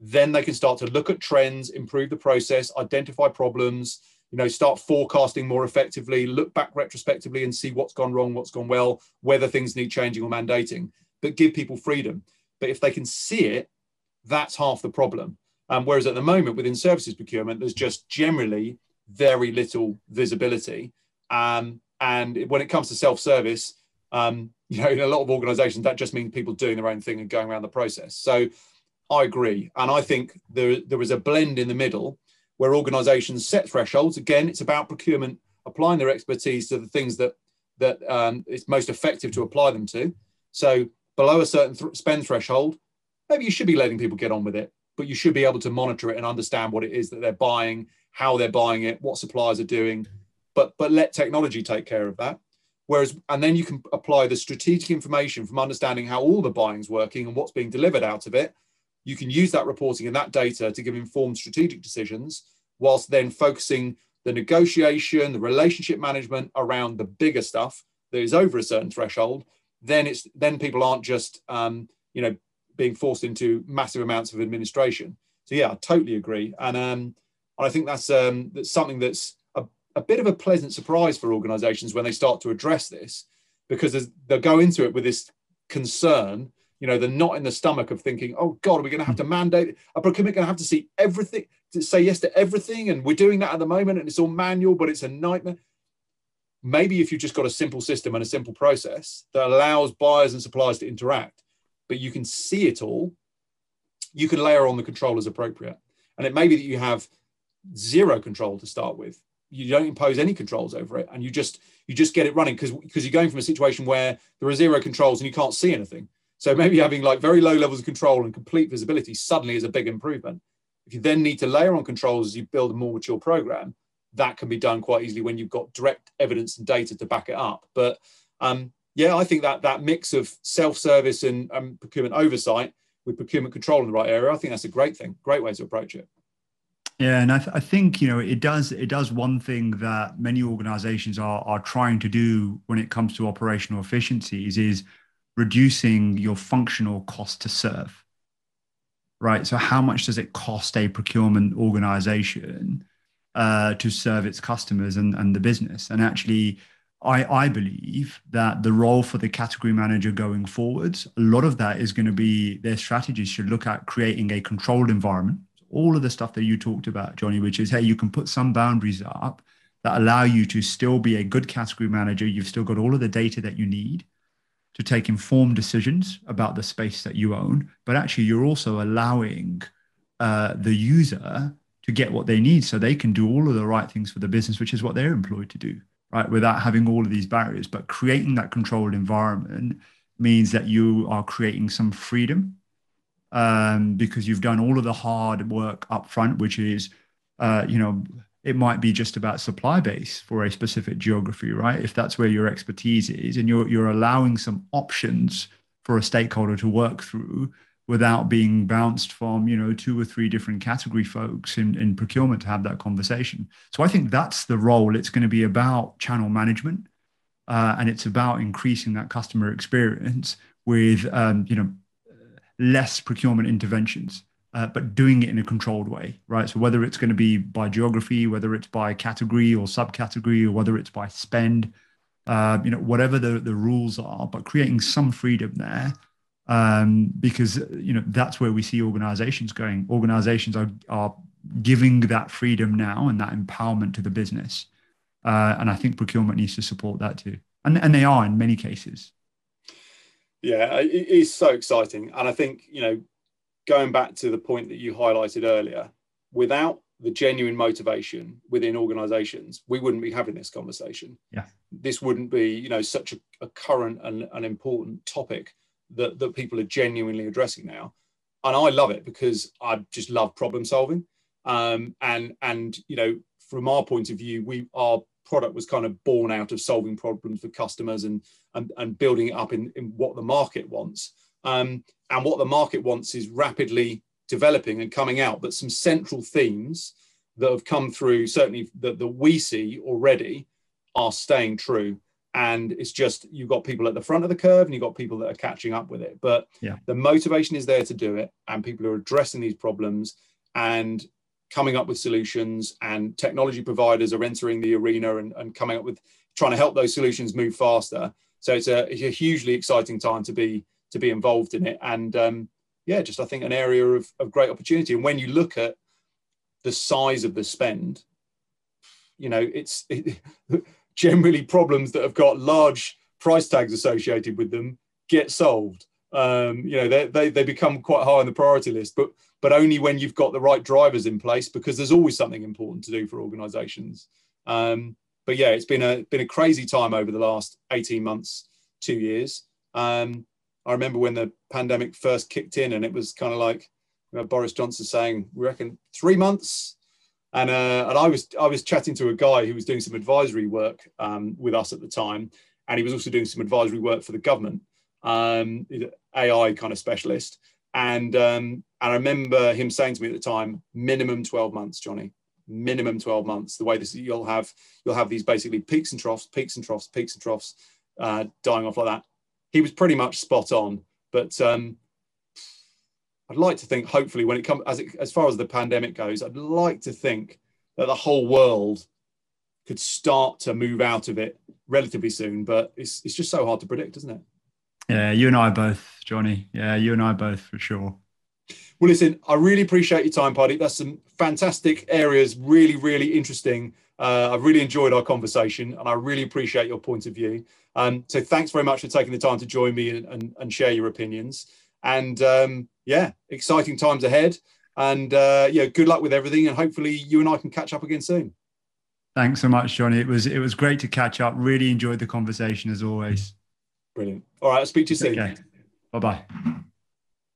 then they can start to look at trends, improve the process, identify problems, you know, start forecasting more effectively, look back retrospectively and see what's gone wrong, what's gone well, whether things need changing or mandating, but give people freedom. But if they can see it that's half the problem. Um, whereas at the moment within services procurement, there's just generally very little visibility. Um, and when it comes to self-service, um, <laughs> you know, in a lot of organizations, that just means people doing their own thing and going around the process. So I agree. And I think there, there is a blend in the middle where organizations set thresholds. Again, it's about procurement applying their expertise to the things that that um, it's most effective to apply them to. So below a certain th- spend threshold, maybe you should be letting people get on with it, but you should be able to monitor it and understand what it is that they're buying, how they're buying it, what suppliers are doing, but but let technology take care of that. Whereas, and then you can apply the strategic information from understanding how all the buying's working and what's being delivered out of it. You can use that reporting and that data to give informed strategic decisions, whilst then focusing the negotiation, the relationship management around the bigger stuff that is over a certain threshold. Then it's then people aren't just um, you know being forced into massive amounts of administration. So yeah, I totally agree, and um, I think that's um, that's something that's a, a bit of a pleasant surprise for organisations when they start to address this, because they'll go into it with this concern. You know, the knot in the stomach of thinking, "Oh God, are we going to have to mandate? A procurement going to have to see everything, to say yes to everything?" And we're doing that at the moment, and it's all manual, but it's a nightmare. Maybe if you've just got a simple system and a simple process that allows buyers and suppliers to interact, but you can see it all, you can layer on the control as appropriate. And it may be that you have zero control to start with. You don't impose any controls over it, and you just you just get it running because because you're going from a situation where there are zero controls and you can't see anything. So maybe having like very low levels of control and complete visibility suddenly is a big improvement. If you then need to layer on controls as you build a more mature program, that can be done quite easily when you've got direct evidence and data to back it up. But um, yeah, I think that that mix of self-service and um, procurement oversight with procurement control in the right area, I think that's a great thing, great way to approach it. Yeah, and I, th- I think you know it does it does one thing that many organisations are are trying to do when it comes to operational efficiencies is reducing your functional cost to serve. Right. So how much does it cost a procurement organisation uh, to serve its customers and, and the business? And actually, I, I believe that the role for the category manager going forwards, a lot of that is going to be their strategies should look at creating a controlled environment. All of the stuff that you talked about, Johnny, which is, hey, you can put some boundaries up that allow you to still be a good category manager. You've still got all of the data that you need to take informed decisions about the space that you own, but actually you're also allowing uh, the user to get what they need so they can do all of the right things for the business, which is what they're employed to do right? Without having all of these barriers. But creating that controlled environment means that you are creating some freedom um, because you've done all of the hard work up front, which is, uh, you know, it might be just about supply base for a specific geography, right? If that's where your expertise is, and you're you're allowing some options for a stakeholder to work through without being bounced from you know two or three different category folks in, in procurement to have that conversation. So i think that's the role. It's going to be about channel management uh, and it's about increasing that customer experience with um, you know less procurement interventions uh, but doing it in a controlled way right? So whether it's going to be by geography whether it's by category or subcategory or whether it's by spend uh, you know whatever the, the rules are but creating some freedom there um, because you know that's where we see organizations going. Organizations are, are giving that freedom now and that empowerment to the business. Uh, and i think procurement needs to support that too. And, and they are in many cases. Yeah it is so exciting. And i think you know going back to the point that you highlighted earlier without the genuine motivation within organizations we wouldn't be having this conversation yeah this wouldn't be you know such a, a current and an important topic that, that people are genuinely addressing now. And I love it because I just love problem solving. Um, and and you know, from our point of view, we our product was kind of born out of solving problems for customers and and, and building it up in, in what the market wants. Um, and what the market wants is rapidly developing and coming out, but some central themes that have come through, certainly that, that we see already, are staying true. And it's just you've got people at the front of the curve and you've got people that are catching up with it. But yeah. the motivation is there to do it and people are addressing these problems and coming up with solutions and technology providers are entering the arena and, and coming up with trying to help those solutions move faster. So it's a, it's a hugely exciting time to be to be involved in it and um, yeah, just I think an area of, of great opportunity. And when you look at the size of the spend, you know, it's it, <laughs> generally problems that have got large price tags associated with them get solved. Um, you know, they, they, they become quite high on the priority list, but but only when you've got the right drivers in place, because there's always something important to do for organisations. Um, but yeah, it's been a been a crazy time over the last 18 months, two years. Um, I remember when the pandemic first kicked in, and it was kind of like you know, Boris Johnson saying, "We reckon three months." And uh, and I was I was chatting to a guy who was doing some advisory work um, with us at the time, and he was also doing some advisory work for the government, um, AI kind of specialist. And um, and I remember him saying to me at the time, minimum twelve months, Johnny, minimum twelve months. The way this you'll have you'll have these basically peaks and troughs, peaks and troughs, peaks and troughs, uh, dying off like that he was pretty much spot on. But um, I'd like to think, hopefully, when it comes as it, as far as the pandemic goes, I'd like to think that the whole world could start to move out of it relatively soon. But it's it's just so hard to predict, isn't it? Yeah, you and I both, Johnny. Yeah, you and I both for sure. Well, listen, I really appreciate your time, Paddy. That's some fantastic areas, really, really interesting. Uh, I've really enjoyed our conversation and I really appreciate your point of view. Um, so thanks very much for taking the time to join me and, and, and share your opinions. And um, yeah, exciting times ahead. And uh, yeah, good luck with everything. And hopefully you and I can catch up again soon. Thanks so much, Johnny. It was it was great to catch up. Really enjoyed the conversation as always. Brilliant. All right, I'll speak to you soon. Okay. Bye bye.